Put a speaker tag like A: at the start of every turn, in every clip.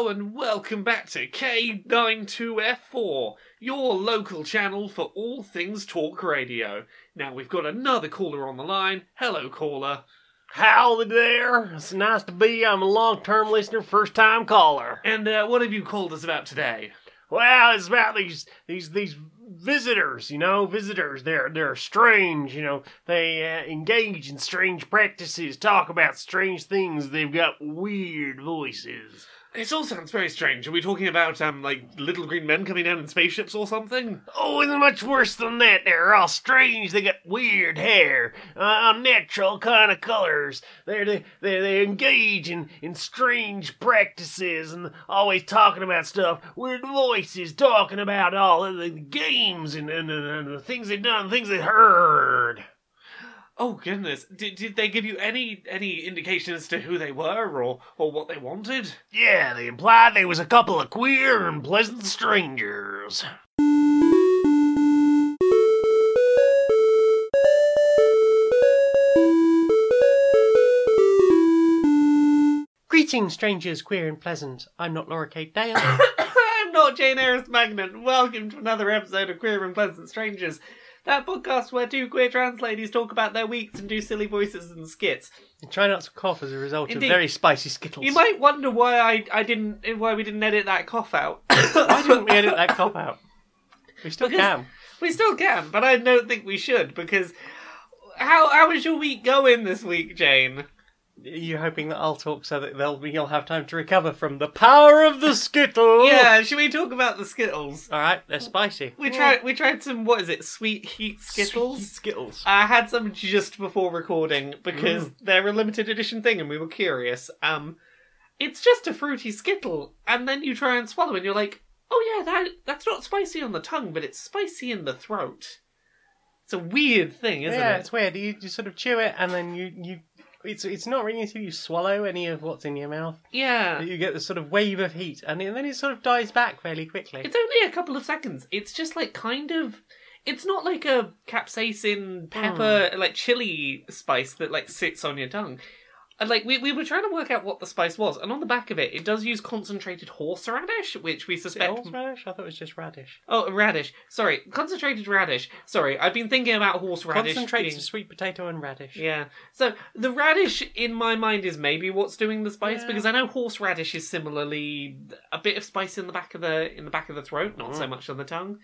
A: Hello and welcome back to K92F4, your local channel for all things talk radio. Now we've got another caller on the line. Hello, caller.
B: Howdy there. It's nice to be. I'm a long term listener, first time caller.
A: And uh, what have you called us about today?
B: Well, it's about these these these visitors, you know, visitors. They're they're strange, you know. They uh, engage in strange practices, talk about strange things. They've got weird voices.
A: This all sounds very strange. Are we talking about um like little green men coming down in spaceships or something?
B: Oh, it's much worse than that. They're all strange. They got weird hair, uh, unnatural kind of colors. They're, they they they engage in in strange practices and always talking about stuff. Weird voices talking about all of the games and, and, and, and the things they've done, things they heard.
A: Oh goodness! Did, did they give you any any indication as to who they were or or what they wanted?
B: Yeah, they implied they was a couple of queer and pleasant strangers. Greetings, strangers, queer and pleasant. I'm not Laura Kate Dale.
A: I'm not Jane Eyres Magnet. Welcome to another episode of Queer and Pleasant Strangers, that podcast where two queer trans ladies talk about their weeks and do silly voices and skits.
B: And Try not to cough as a result
A: Indeed.
B: of very spicy skittles.
A: You might wonder why I, I didn't why we didn't edit that cough out.
B: Why didn't we edit that cop out? We still
A: Because-
B: can.
A: we still can, but I don't think we should because how how is your week going this week, Jane?
B: You're hoping that I'll talk so that they'll you'll have time to recover from the power of the skittle.
A: Yeah, should we talk about the Skittles?
B: All right, they're spicy.
A: We tried we tried some what is it, sweet heat Skittles?
B: Sweet Skittles.
A: I had some just before recording because they're a limited edition thing and we were curious. Um it's just a fruity skittle, and then you try and swallow and you're like, Oh yeah, that that's not spicy on the tongue, but it's spicy in the throat. It's a weird thing, isn't it?
B: yeah,
A: it?
B: it's weird. You, you sort of chew it and then you you. It's it's not really until you swallow any of what's in your mouth
A: Yeah.
B: that you get the sort of wave of heat, and, then it sort of dies back fairly quickly.
A: It's only a couple of seconds. It's just like kind of. It's not like a capsaicin pepper, hmm. like chili spice that like sits on your tongue. And like we, we were trying to work out what the spice was, and on the back of it, it does use concentrated horseradish, which we suspect.
B: horseradish? I thought it was just radish.
A: Oh, radish. Sorry, concentrated radish. Sorry, I've been thinking about horseradish.
B: Concentrated
A: being-
B: sweet potato and radish.
A: Yeah. So the radish in my mind is maybe what's doing the spice
B: Yeah.
A: because I know horseradish is similarly a bit of spice in the back of the in the back of the throat, not so
B: Mm.
A: much on the tongue.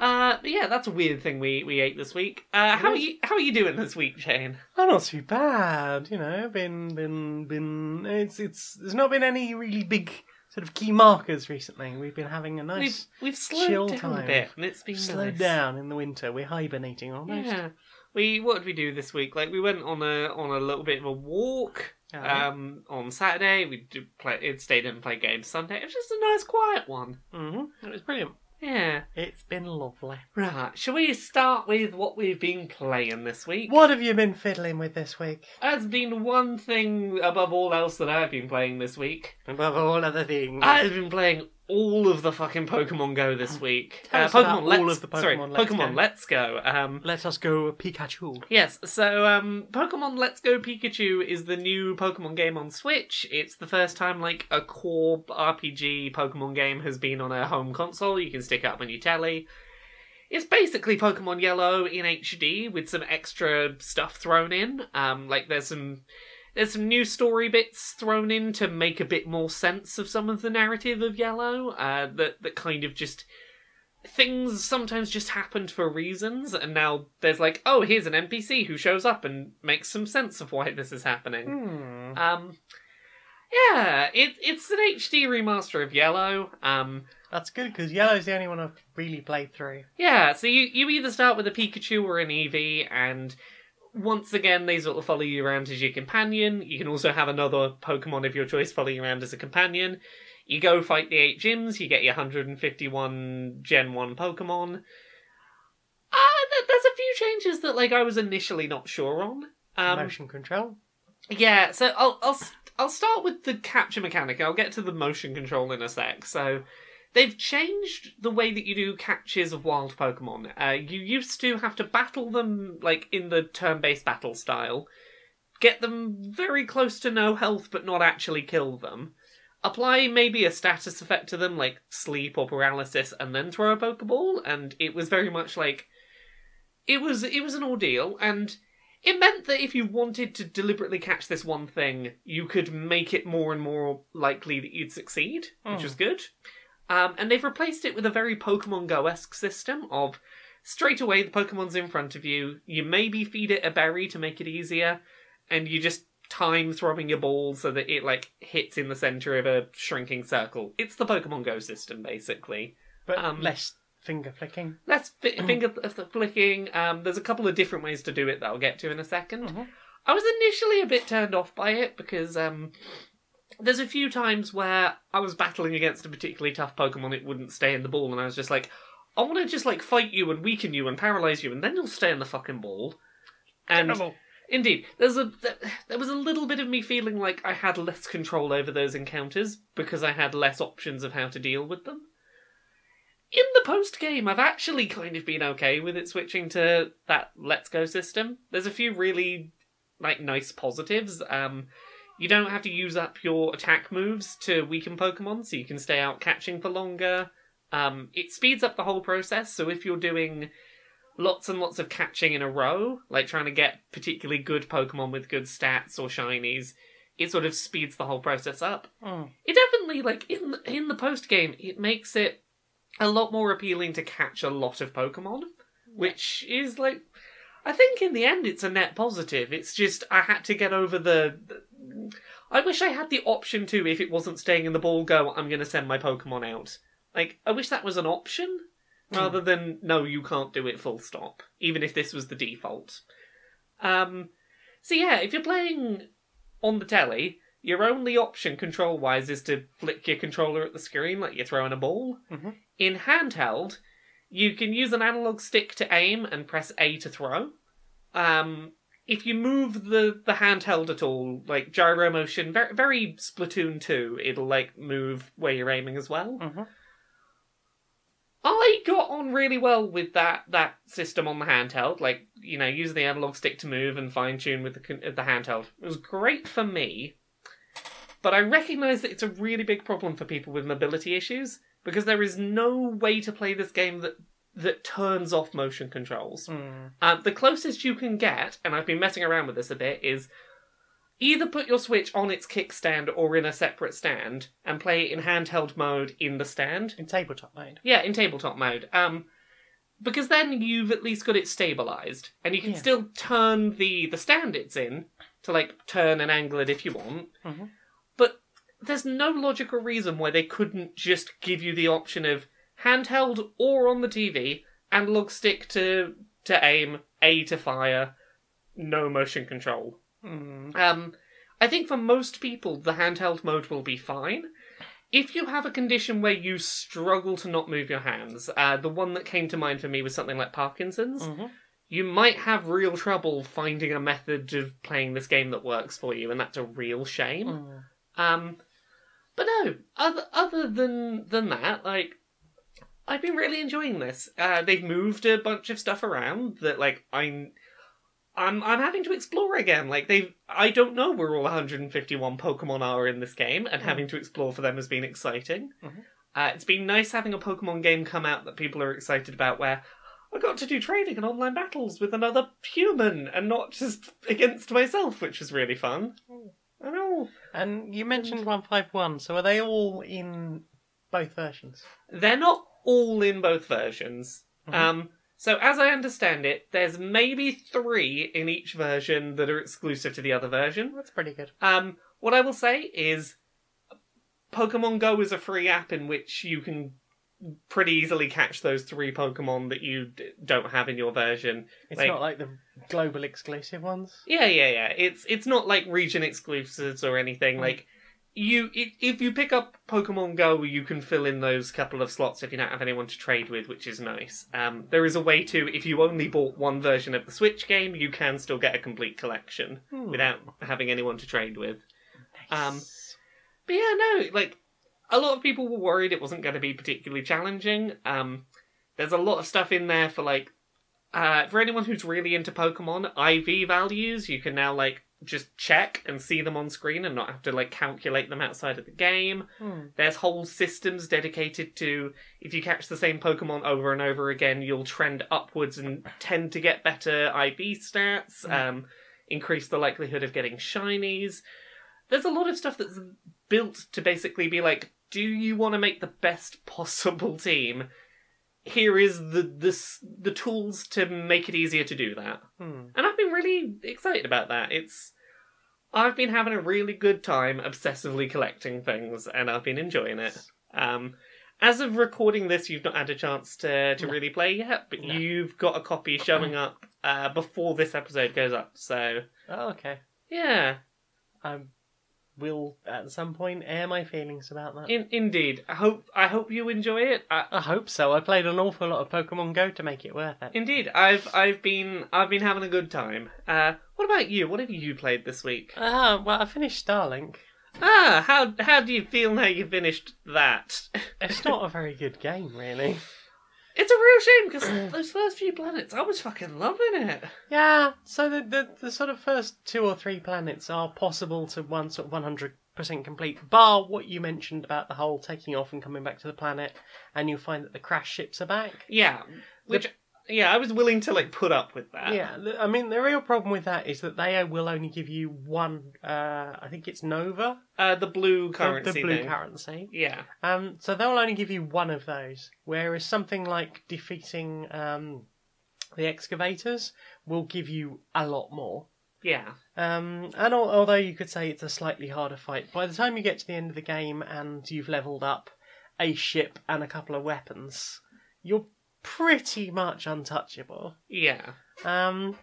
A: Uh, but yeah, that's a weird thing we, we ate this week. Uh, how are you how are you doing this week, Jane?
B: Oh, not too bad. You know, been been been. It's it's. There's not been any really big sort of key markers recently. We've been having a nice
A: We've we've slowed
B: chill
A: down a
B: time.
A: bit, and it's been
B: slowed
A: nice.
B: down in the winter. We're hibernating almost.
A: Yeah. We what did we do this week? Like we went on a on a little bit of a walk. Um, on Saturday we did play. It stayed in and played games. Sunday it was just a nice quiet one.
B: hmm It was brilliant.
A: Yeah.
B: It's been lovely.
A: Right, shall we start with what we've been playing this week?
B: What have you been fiddling with this week?
A: There's been one thing above all else that I've been playing this week.
B: Above all other things.
A: I've been playing all of the fucking Pokemon Go this week.
B: Tell
A: Uh,
B: us about
A: Pokemon
B: all
A: Let's,
B: of the Pokemon
A: sorry,
B: Let's
A: Pokemon
B: Go.
A: Let's Go. Um,
B: Let us go, Pikachu.
A: yes, so um, Pokemon Let's Go Pikachu is the new Pokemon game on Switch. It's the first time like a core RPG Pokemon game has been on a home console. You can stick it up on your telly. It's basically Pokemon Yellow in HD with some extra stuff thrown in. Um, like there's some there's some new story bits thrown in to make a bit more sense of some of the narrative of Yellow. Uh, that that kind of just things sometimes just happened for reasons, and now there's like, oh, here's an NPC who shows up and makes some sense of why this is happening.
B: Hmm.
A: Um, yeah, it, it's an HD remaster of Yellow. Um,
B: That's good because Yellow's the only one I've really played through.
A: Yeah, so you, you either start with a Pikachu or an Eevee, and once again, they sort of follow you around as your companion. You can also have another Pokemon of your choice follow you around as a companion. You go fight the eight gyms, you get your 151 Gen 1 Pokemon. Uh, th- there's a few changes that like I was initially not sure on. Um,
B: Motion control.
A: yeah, so I'll I'll I'll start with the capture mechanic. I'll get to the motion control in a sec. So they've changed the way that you do catches of wild Pokemon. Uh, you used to have to battle them like in the turn-based battle style, get them very close to no health, but not actually kill them. apply maybe a status effect to them, like sleep or paralysis, and then throw a Pokeball. And it was very much like it was it was an ordeal, and it meant that if you wanted to deliberately catch this one thing, you could make it more and more likely that you'd succeed, which
B: Hmm.
A: was good. Um, and they've replaced it with a very Pokemon Go esque system of straight away the Pokemon's in front of you. You maybe feed it a berry to make it easier, and you just time throwing your ball so that it like hits in the center of a shrinking circle. It's the Pokemon Go system basically.
B: But
A: Um,
B: less finger flicking.
A: Less fi- finger flicking. Um, there's a couple of different ways to do it that I'll get to in a 2nd
B: Mhm.
A: I was initially a bit turned off by it because um, there's a few times where I was battling against a particularly tough Pokemon, it wouldn't stay in the ball, and I was just like, I want to just like fight you and weaken you and paralyze you, and then you'll stay in the fucking ball. And
B: Terrible.
A: Indeed, there's a there was a little bit of me feeling like I had less control over those encounters because I had less options of how to deal with them. In the post game, I've actually kind of been okay with it switching to that Let's Go system. There's a few really like nice positives. Um, you don't have to use up your attack moves to weaken Pokemon, so you can stay out catching for longer. Um, it speeds up the whole process. So if you're doing lots and lots of catching in a row, like trying to get particularly good Pokemon with good stats or shinies, it sort of speeds the whole process up.
B: Mm.
A: It definitely like in the, in the post game, it makes it a lot more appealing to catch a lot of Pokemon, which is like I think in the end it's a net positive. It's just I had to get over the. I wish I had the option to, if it wasn't staying in the ball, go, I'm going to send my Pokemon out. Like, I wish that was an option, rather than, no, you can't do it full stop, even if this was the default. Um, so yeah, if you're playing on the telly, your only option control wise is to flick your controller at the screen like you're throwing a ball.
B: Mhm.
A: In handheld, you can use an analog stick to aim and press A to throw. Um, if you move the, the handheld at all, like gyro motion, very, very Splatoon 2, it'll like move where you're aiming as well.
B: Mhm.
A: I got on really well with that that system on the handheld, like you know, using the analog stick to move and fine tune with the the handheld. It was great for me, but I recognise that it's a really big problem for people with mobility issues because there is no way to play this game that that turns off motion controls.
B: Mm.
A: The closest you can get, and I've been messing around with this a bit, is either put your Switch on its kickstand or in a separate stand and play it in handheld mode in the stand.
B: In tabletop mode.
A: Yeah, in tabletop mode. Um, because then you've at least got it stabilized, and you can
B: Yeah.
A: still turn the the stand it's in to like turn and angle it if you want.
B: Mhm.
A: But there's no logical reason why they couldn't just give you the option of handheld or on the TV, and analog stick to to aim, A to fire, no motion control.
B: Mm.
A: Um, I think for most people, the handheld mode will be fine. If you have a condition where you struggle to not move your hands, uh, the one that came to mind for me was something like Parkinson's.
B: Mhm.
A: You might have real trouble finding a method of playing this game that works for you, and that's a real shame.
B: Mm.
A: Um, but no, other other than than that, like I've been really enjoying this. Uh, they've moved a bunch of stuff around that like I'm. I'm I'm having to explore again. Like they've, I don't know where all 151 Pokemon are in this game, and
B: Hmm.
A: having to explore for them has been exciting.
B: Mhm.
A: Uh, it's been nice having a Pokemon game come out that people are excited about, where I got to do trading and online battles with another human, and not just against myself, which was really fun. I know.
B: And you mentioned 151, so are they all in both versions?
A: They're not all in both versions.
B: Mhm.
A: Um, so as I understand it, there's maybe three in each version that are exclusive to the other version.
B: That's pretty good.
A: Um, what I will say is, Pokemon Go is a free app in which you can pretty easily catch those three Pokemon that you d- don't have in your version.
B: It's
A: Like-
B: not like the global exclusive ones.
A: Yeah, yeah, yeah. It's it's not like region exclusives or anything.
B: Mm.
A: Like you, if, if you pick up Pokemon Go, you can fill in those couple of slots if you don't have anyone to trade with, which is nice. Um, there is a way to, if you only bought one version of the Switch game, you can still get a complete collection
B: Hmm.
A: without having anyone to trade with. Um, But yeah, no, like a lot of people were worried it wasn't going to be particularly challenging. Um, there's a lot of stuff in there for like, uh, for anyone who's really into Pokemon, IV values. You can now like just check and see them on screen and not have to like calculate them outside of the game.
B: Hmm.
A: There's whole systems dedicated to if you catch the same Pokemon over and over again, you'll trend upwards and tend to get better IV stats, um, increase the likelihood of getting shinies. There's a lot of stuff that's built to basically be like, do you want to make the best possible team? Here is the this the tools to make it easier to do that.
B: Hmm.
A: And I've been really excited about that. It's I've been having a really good time obsessively collecting things and I've been enjoying it. Um as of recording this, you've not had a chance to, to
B: No.
A: really play yet, but
B: No.
A: you've got a copy showing up uh, before this episode goes up. So,
B: Oh, okay.
A: yeah,
B: I will at some point air my feelings about that.
A: in, indeed. I hope I hope you enjoy it. I,
B: I hope so. I played an awful lot of Pokemon Go to make it worth it.
A: indeed, I've I've been I've been having a good time. Uh, what about you? What have you played this week?
B: Ah, well, I finished Starlink.
A: Ah, how how do you feel now you finished that?
B: It's not a very good game, really.
A: It's a real shame because those first few planets, I was fucking loving it.
B: Yeah, so the, the the sort of first two or three planets are possible to one sort of one hundred percent complete, bar what you mentioned about the whole taking off and coming back to the planet, and you'll find that the crash ships are back.
A: Yeah, which yeah, I was willing to like put up with that.
B: Yeah, I mean the real problem with that is that they will only give you one. Uh, I think it's Nova,
A: uh, the blue
B: the-
A: currency
B: the blue
A: thing.
B: currency.
A: yeah,
B: Um, so they'll only give you one of those, whereas something like defeating um, the excavators will give you a lot more.
A: yeah,
B: Um, and al- although you could say it's a slightly harder fight, by the time you get to the end of the game and you've leveled up a ship and a couple of weapons, you're pretty much untouchable.
A: yeah,
B: Um,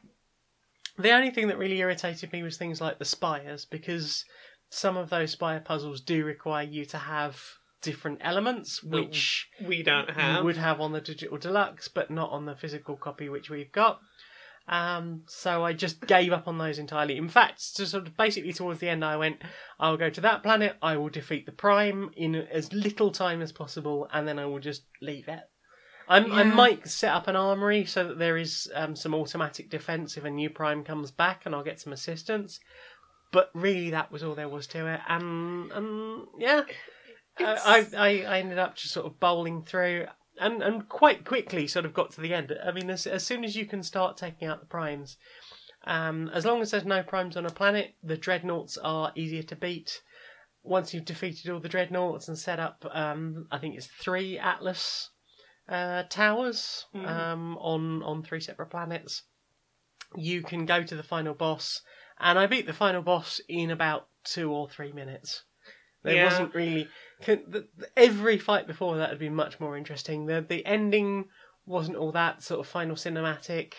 B: the only thing that really irritated me was things like the spires, because some of those spire puzzles do require you to have different elements, which
A: we don't have.
B: would have on the digital deluxe, but not on the physical copy which we've got. Um, so I just gave up on those entirely. In fact, to sort of basically towards the end, I went, I'll go to that planet, I will defeat the Prime in as little time as possible, and then I will just leave it. I'm, I might set up an armory so that there is um, some automatic defense if a new Prime comes back, and I'll get some assistance. But really, that was all there was to it, and, and yeah, I, I, I ended up just sort of bowling through and, and quite quickly sort of got to the end. I mean, as, as soon as you can start taking out the primes, um, as long as there's no primes on a planet, the dreadnoughts are easier to beat. Once you've defeated all the dreadnoughts and set up, um, I think it's three Atlas uh, towers
A: Mhm.
B: um, on on three separate planets, you can go to the final boss. And I beat the final boss in about two or three minutes. There
A: Yeah.
B: wasn't really can- the- the- every fight before that had been much more interesting. The the ending wasn't all that sort of final cinematic.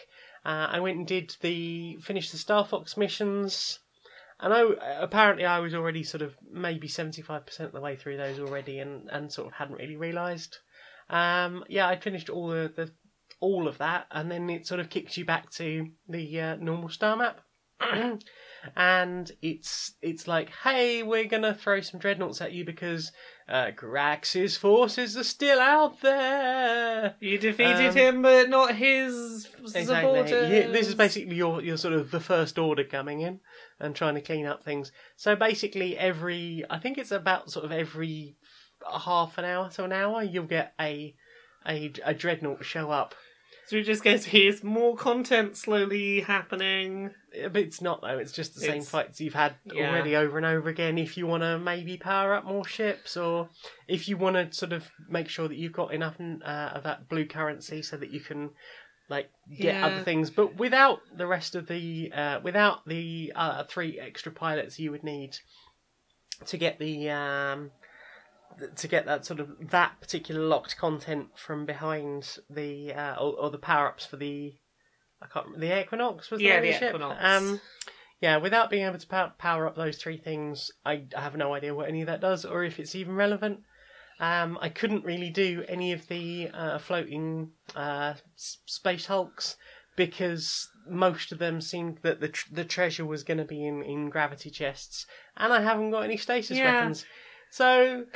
B: Uh, I went and did the finished the Star Fox missions, and I apparently I was already sort of maybe seventy five percent of the way through those already, and, and sort of hadn't really realised. Um, yeah, I finished all the, the all of that, and then it sort of kicks you back to the uh, normal star map. and it's it's like, hey, we're gonna throw some dreadnoughts at you because uh, Grax's forces are still out there.
A: You defeated
B: Um,
A: him, but not his
B: Exactly.
A: supporters.
B: Yeah, this is basically your your sort of the first order coming in and trying to clean up things. So basically, every I think it's about sort of every half an hour to an hour, you'll get a a, a dreadnought show up.
A: So it just goes, here's more content slowly happening.
B: But it's not though. It's just the same
A: It's-
B: fights you've had
A: yeah.
B: already over and over again. If you want to maybe power up more ships, or if you want to sort of make sure that you've got enough uh, of that blue currency so that you can like get
A: Yeah.
B: other things, but without the rest of the uh, without the uh, three extra pilots you would need to get the um, to get that sort of that particular locked content from behind the uh, or, or the power ups for the I can't remember the Equinox was the
A: Yeah, the
B: ship?
A: Equinox.
B: Um, yeah, without being able to pow- power up those three things, I, I have no idea what any of that does or if it's even relevant. Um, I couldn't really do any of the uh, floating uh, space hulks because most of them seemed that the tr- the treasure was going to be in, in gravity chests, and I haven't got any stasis
A: Yeah.
B: weapons. So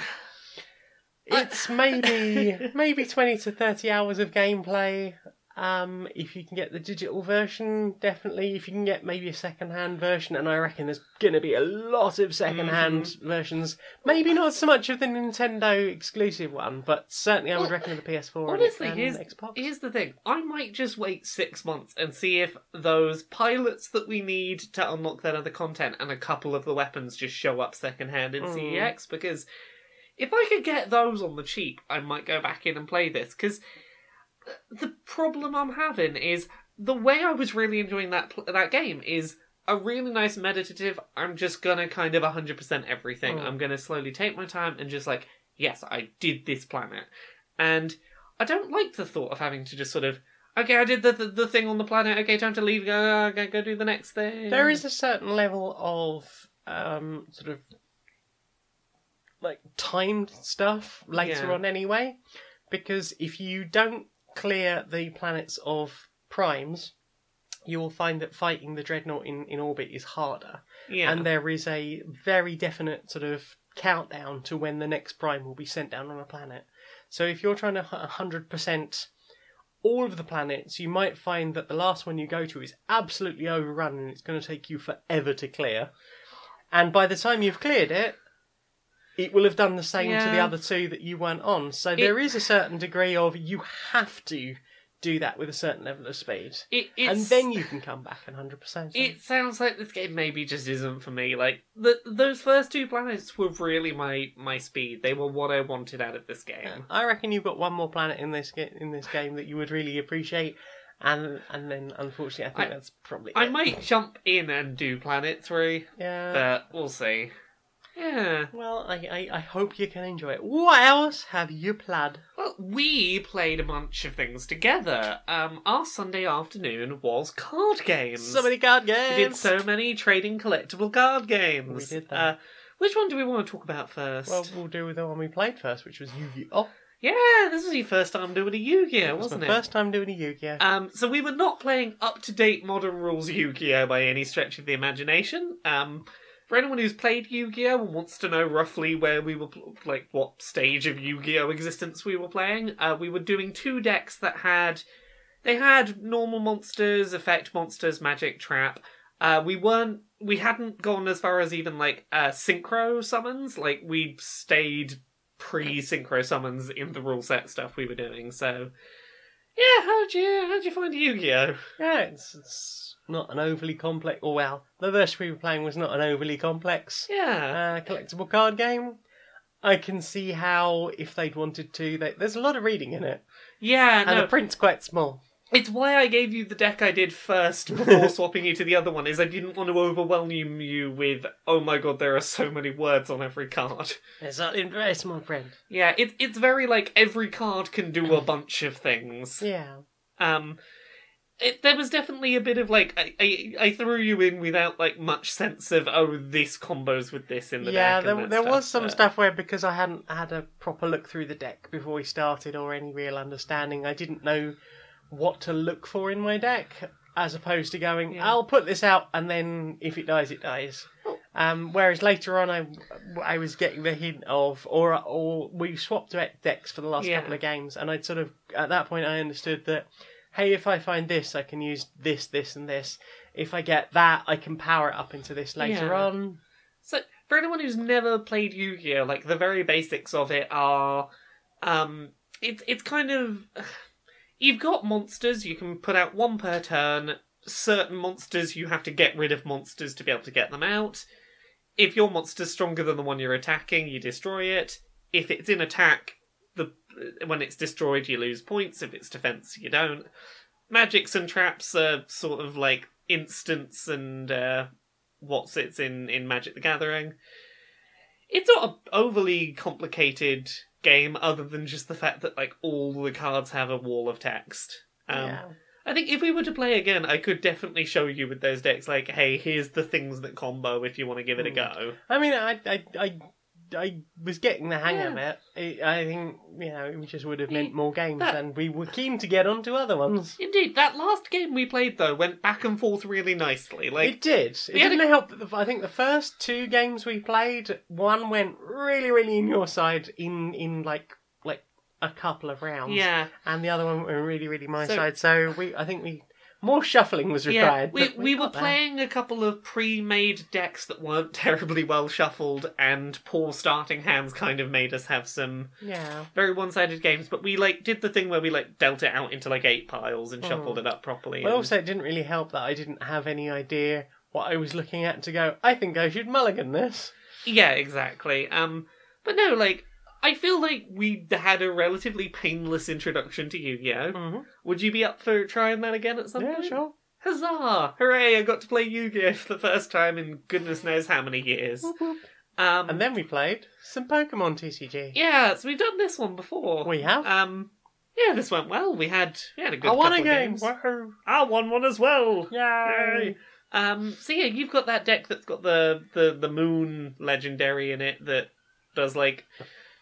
B: it's maybe maybe twenty to thirty hours of gameplay, Um, if you can get the digital version, definitely. If you can get maybe a second-hand version, and I reckon there's going to be a lot of second-hand
A: Mm-hmm.
B: versions. Maybe not so much of the Nintendo exclusive one, but certainly I would
A: Well,
B: reckon of the PS4
A: Honestly,
B: and,
A: here's,
B: Xbox.
A: here's the thing. I might just wait six months and see if those pilots that we need to unlock that other content and a couple of the weapons just show up secondhand in
B: Mm.
A: CEX because if I could get those on the cheap, I might go back in and play this because the problem I'm having is the way I was really enjoying that that game is a really nice meditative. I'm just gonna kind of 100% everything.
B: Mm.
A: I'm gonna slowly take my time and just like, yes, I did this planet, and I don't like the thought of having to just sort of. Okay, I did the, the the thing on the planet. Okay, time to leave. Go, okay, go do the next thing.
B: There is a certain level of um, sort of like timed stuff later
A: Yeah.
B: on anyway, because if you don't clear the planets of primes, you will find that fighting the dreadnought in, in orbit is harder,
A: yeah,
B: and there is a very definite sort of countdown to when the next prime will be sent down on a planet. So if you're trying to hundred percent all of the planets, you might find that the last one you go to is absolutely overrun and it's going to take you forever to clear. And by the time you've cleared it, it will have done the same to the other two that you weren't on. So there is a certain degree of you have to do that with a certain level of speed.
A: it,
B: And then you can come back and 100%.
A: It sounds like this game maybe just isn't for me. Like the those first two planets were really my my speed. They were what I wanted out of this game.
B: I reckon you've got one more planet in this in this game that you would really appreciate, and and then unfortunately, I think
A: I-
B: that's probably.
A: I
B: it.
A: might jump in and do Planet Three,
B: Yeah.
A: but we'll see. Yeah.
B: Well, I, I I hope you can enjoy it. What else have you played?
A: Well, we played a bunch of things together. Um, our Sunday afternoon was card games.
B: So many card games.
A: we did so many trading collectible card games.
B: We did that.
A: Uh, which one do we want to talk about first?
B: Well, we'll do the one we played first, which was Yu-Gi-Oh.
A: yeah, this was your first time doing a Yu-Gi-Oh,
B: it was
A: wasn't it?
B: first time doing a Yu-Gi-Oh.
A: Um, so we were not playing up to date modern rules Yu-Gi-Oh by any stretch of the imagination. Um, for anyone who's played Yu-Gi-Oh and wants to know roughly where we were, like what stage of Yu-Gi-Oh existence we were playing, uh, we were doing two decks that had they had normal monsters, effect monsters, magic trap. Uh, we weren't we hadn't gone as far as even like uh, synchro summons. Like we stayed pre-synchro summons in the rule set stuff we were doing. So yeah, how'd you how'd you find Yu-Gi-Oh?
B: yeah, it's, it's not an overly complex. Or well, the version we were playing was not an overly complex
A: Yeah,
B: uh, collectible card game. I can see how if they'd wanted to, they, there's a lot of reading in it,
A: yeah.
B: and
A: No,
B: the print's quite small.
A: it's why I gave you the deck I did first before swapping you to the other one. Is I didn't want to overwhelm you with oh my god, there are so many words on every card.
B: It's not in very small print.
A: Yeah, it's it's very like every card can do a bunch of things.
B: Yeah.
A: Um, it, there was definitely a bit of like I, I I threw you in without like much sense of oh this combos with this in the
B: yeah,
A: deck. and
B: there, there
A: stuff,
B: was some
A: but-
B: stuff where because I hadn't had a proper look through the deck before we started or any real understanding, I didn't know what to look for in my deck, as opposed to going,
A: Yeah.
B: I'll put this out and then if it dies, it dies.
A: Oh.
B: Um, whereas later on, I, I was getting the hint of, or or we swapped decks for the last
A: Yeah.
B: couple of games, and I'd sort of at that point I understood that, hey, if I find this, I can use this, this, and this. If I get that, I can power it up into this later
A: Yeah.
B: on.
A: So, for anyone who's never played Yu-Gi-Oh, like the very basics of it are, um, it's it's kind of you've got monsters. You can put out one per turn. Certain monsters you have to get rid of monsters to be able to get them out. If your monster's stronger than the one you're attacking, you destroy it. If it's in attack, when it's destroyed, you lose points. If it's defense, you don't. Magics and traps are sort of like instants and uh, what's it's in in Magic the Gathering. It's not an overly complicated game, other than just the fact that like all the cards have a wall of text. Um,
B: yeah.
A: I think if we were to play again, I could definitely show you with those decks, like, hey, here's the things that combo if you want to give it a
B: Mm.
A: go.
B: I mean, I, I, I, I was getting the hang of it. it. I think you know it just would have meant more games,
A: That-
B: and we were keen to get onto other ones.
A: Indeed, that last game we played though went back and forth really nicely. Like,
B: it did. It
A: we had
B: didn't help that the, I think the first two games we played, one went really, really in your side in in like like a couple of rounds.
A: Yeah,
B: and the other one were really, really my
A: So-
B: side. So we, I think we more shuffling was required.
A: yeah.
B: required.
A: We we were
B: there.
A: playing a couple of pre-made decks that weren't terribly well shuffled, and poor starting hands kind of made us have some
B: Yeah,
A: very one-sided games. But we like did the thing where we like dealt it out into like eight piles and shuffled it up properly.
B: but
A: and-
B: also it didn't really help that I didn't have any idea what I was looking at to go. I think I should mulligan this.
A: Yeah, exactly. Um, but no, like I feel like we had a relatively painless introduction to Yu-Gi-Oh.
B: Mm-hmm.
A: Would you be up for trying that again at some
B: Yeah,
A: point?
B: sure.
A: Huzzah! Hooray! I got to play Yu-Gi-Oh for the first time in goodness knows how many years. Um,
B: And then we played some Pokemon TCG.
A: yeah, so we've done this one before.
B: We have.
A: Um, yeah, this went well. We had we had a good
B: I won a game. Woohoo!
A: I won one as well.
B: Yay!
A: Um, so yeah, you've got that deck that's got the the the moon legendary in it that does like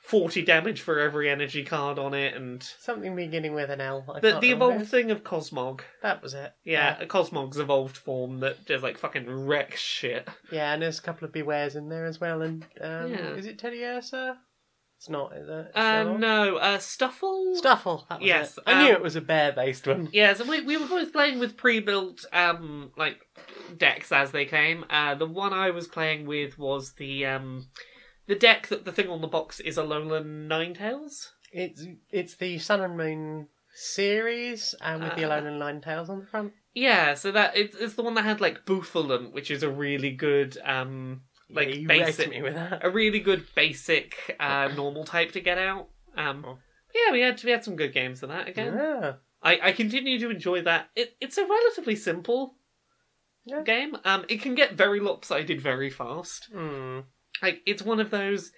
A: forty damage for every energy card on it, and
B: Something beginning with an L. I
A: the
B: can't
A: the
B: remember
A: evolved thing of Cosmog.
B: That was it.
A: Yeah, a Cosmog's evolved form that just like fucking wrecks shit.
B: Yeah, and there's a couple of Bewears in there as well. And um,
A: Yeah.
B: is it Teddiursa? It's not, is it? It's
A: Uh, no, uh, Stufful.
B: Stufful. That was
A: Yes,
B: it. I knew
A: um,
B: it was a bear-based one.
A: Yeah, so we, we were both playing with pre-built um like decks as they came. Uh, the one I was playing with was the um the deck that the thing on the box is Alolan Ninetales.
B: It's it's the Sun and Moon series, and with the
A: Uh,
B: Alolan Ninetales on the front.
A: Yeah, so that it's, it's the one that had like Bouffalant, which is a really good um like
B: yeah,
A: basic
B: me with that.
A: a really good basic uh normal type to get out. Um
B: Oh.
A: yeah, we had we had some good games of that again.
B: Yeah.
A: I, I continue to enjoy that. It, it's a relatively simple
B: Yeah.
A: game. Um, it can get very lopsided very fast.
B: Hmm.
A: Like it's one of those.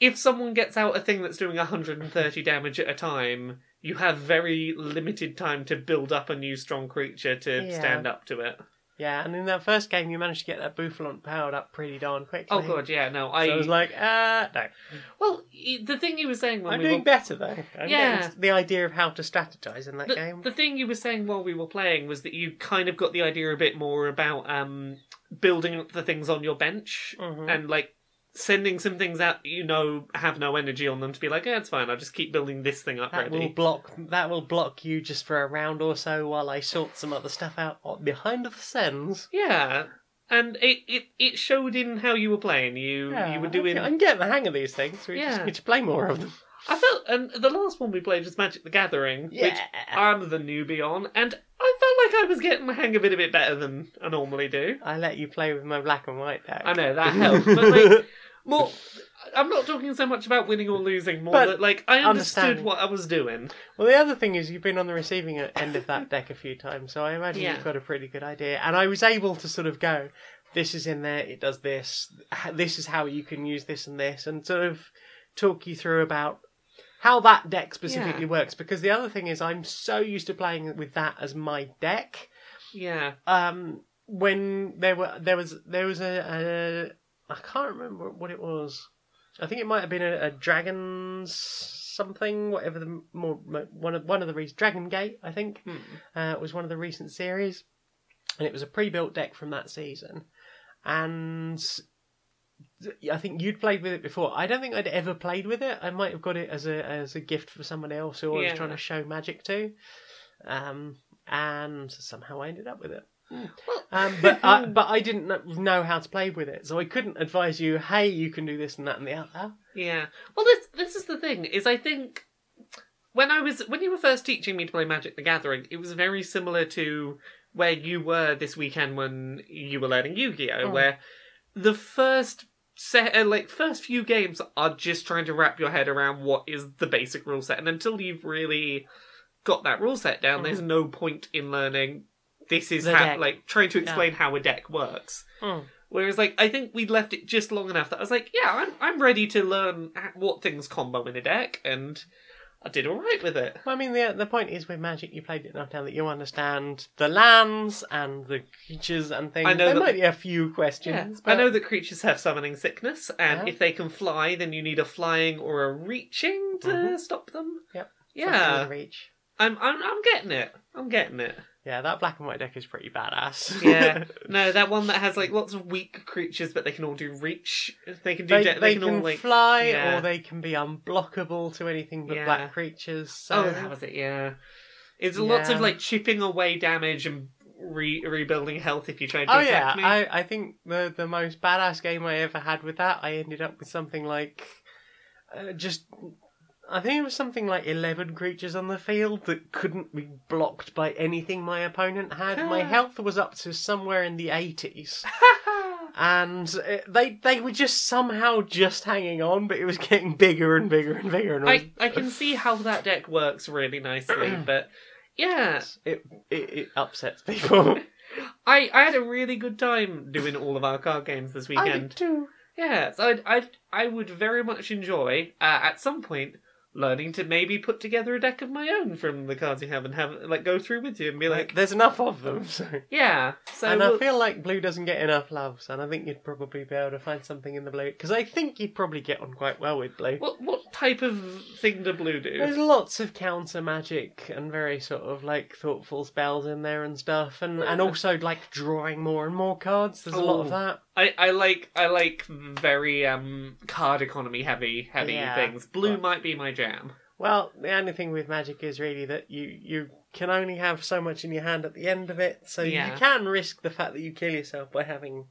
A: If someone gets out a thing that's doing 130 damage at a time, you have very limited time to build up a new strong creature to
B: Yeah.
A: stand up to it.
B: Yeah, and in that first game, you managed to get that Bouffalant powered up pretty darn quickly.
A: Oh god, yeah, no,
B: So
A: I.
B: I was like, uh, no.
A: well, the thing you were saying when
B: I'm
A: we
B: doing
A: were
B: better though. I'm
A: Yeah.
B: the idea of how to strategize in that
A: the,
B: game.
A: the thing you were saying while we were playing was that you kind of got the idea a bit more about um, building up the things on your bench
B: Mhm.
A: and like sending some things out that you know have no energy on them to be like, yeah, it's fine. I'll just keep building this thing up
B: That
A: ready.
B: will block. That will block you just for a round or so while I sort some other stuff out behind the scenes.
A: Yeah, and it, it it showed in how you were playing. You you were doing.
B: I'm getting the hang of these things. We
A: Yeah.
B: just need to play more of them.
A: I felt, and the last one we played was Magic the Gathering, which I'm the newbie on, and I felt like I was getting the hang of it a bit better than I normally do.
B: I let you play with my black and white deck.
A: I know that helped, but like more. I'm not talking so much about winning or losing, more
B: But
A: that like I understood
B: understanding.
A: what I was doing.
B: Well, the other thing is you've been on the receiving end of that deck a few times, so I imagine
A: Yeah.
B: you've got a pretty good idea. And I was able to sort of go, this is in there, it does this, h- this is how you can use this and this, and sort of talk you through about how that deck specifically
A: Yeah.
B: works. Because the other thing is, I'm so used to playing with that as my deck.
A: Yeah,
B: Um, when there were there was there was a, a I can't remember what it was. I think it might have been a, a dragons something, whatever the more one of one of the recent Dragon Gate. I think
A: Hmm.
B: uh, was one of the recent series, and it was a pre-built deck from that season. And I think you'd played with it before. I don't think I'd ever played with it. I might have got it as a as a gift for someone else who I
A: Yeah.
B: was trying to show magic to, um, and somehow I ended up with it. Um, but I, but I didn't know how to play with it, so I couldn't advise you. Hey, you can do this and that and the other.
A: yeah. Well, this this is the thing is I think when I was when you were first teaching me to play Magic the Gathering, it was very similar to where you were this weekend when you were learning Yu-Gi-Oh,
B: Mm.
A: where the first set uh, like first few games are just trying to wrap your head around what is the basic rule set, and until you've really got that rule set down,
B: Mhm.
A: there's no point in learning. This is
B: The
A: how
B: deck.
A: like trying to explain how a deck works. Whereas, like, I think we'd left it just long enough that I was like, yeah, I'm, I'm ready to learn what things combo in a deck, and I did all right with it.
B: Well, I mean, the the point is with Magic, you played it enough now that you understand the lands and the creatures and things.
A: I know
B: there
A: that-
B: might be a few
A: Yeah.
B: questions.
A: I know that creatures have summoning sickness, and
B: Yeah.
A: if they can fly, then you need a flying or a reaching to
B: Mhm.
A: stop them.
B: Yep.
A: Yeah,
B: reach.
A: I'm, I'm I'm getting it. I'm getting it.
B: Yeah, that black and white deck is pretty badass.
A: Yeah, no, that one that has like lots of weak creatures, but they can all do reach. They can do.
B: they,
A: de-
B: they,
A: they,
B: can,
A: all like.
B: fly
A: yeah.
B: or they can be unblockable to anything but
A: Yeah.
B: black creatures. So
A: Oh, that was it. Yeah, it's lots of like chipping away damage and re- rebuilding health if you try to
B: Oh
A: attack
B: yeah,
A: me.
B: I, I think the the most badass game I ever had with that, I ended up with something like uh, just I think it was something like eleven creatures on the field that couldn't be blocked by anything my opponent had. my health was up to somewhere in the eighties, and uh, they they were just somehow just hanging on, but it was getting bigger and bigger and bigger, and
A: I, I can see how that deck works really nicely, but yeah,
B: it, it it upsets people.
A: I, I had a really good time doing all of our card games this
B: I
A: weekend.
B: did too.
A: Yeah, so I'd, I'd, I would very much enjoy, uh, at some point, learning to maybe put together a deck of my own from the cards you have and have, like, go through with you and be like,
B: There's enough of them, so.
A: yeah. So
B: and I
A: we'll-
B: feel like blue doesn't get enough love, and I think you'd probably be able to find something in the blue because I think you'd probably get on quite well with blue.
A: what, what type of thing do blue do?
B: There's lots of counter magic and very sort of like thoughtful spells in there and stuff, and and also like drawing more and more cards. There's a lot of that.
A: I, I like I like very um card economy heavy heavy
B: Yeah,
A: things. Blue might be my jam.
B: Well, the only thing with magic is really that you you can only have so much in your hand at the end of it, so
A: Yeah.
B: you can risk the fact that you kill yourself by having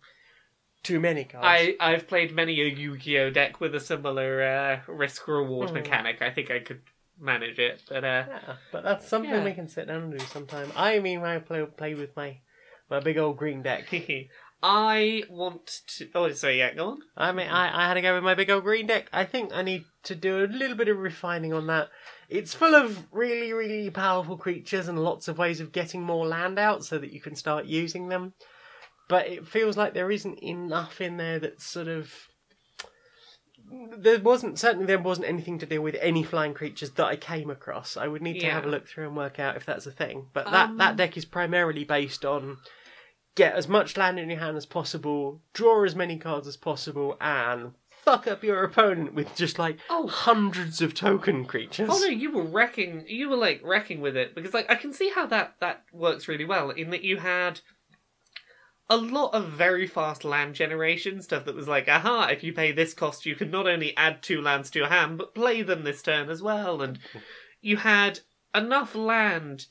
B: too many cards.
A: I I've played many a Yu-Gi-Oh deck with a similar uh, risk reward
B: Hmm.
A: mechanic. I think I could manage it, but uh,
B: Yeah, but that's something
A: Yeah.
B: we can sit down and do sometime. I mean, I play play with my my big old green deck.
A: I want to. Oh, sorry, yeah, go on.
B: I mean, I, I had to go with my big old green deck. I think I need to do a little bit of refining on that. It's full of really, really powerful creatures and lots of ways of getting more land out so that you can start using them. But it feels like there isn't enough in there that's sort of. There wasn't certainly there wasn't anything to do with any flying creatures that I came across. I would need to
A: Yeah.
B: have a look through and work out if that's a thing. But that
A: Um,
B: that deck is primarily based on get as much land in your hand as possible, draw as many cards as possible, and fuck up your opponent with just like
A: Oh.
B: hundreds of token creatures.
A: Oh no, you were wrecking. You were like wrecking with it because like I can see how that that works really well in that you had a lot of very fast land generation stuff that was like, aha, if you pay this cost, you can not only add two lands to your hand but play them this turn as well, and you had enough land.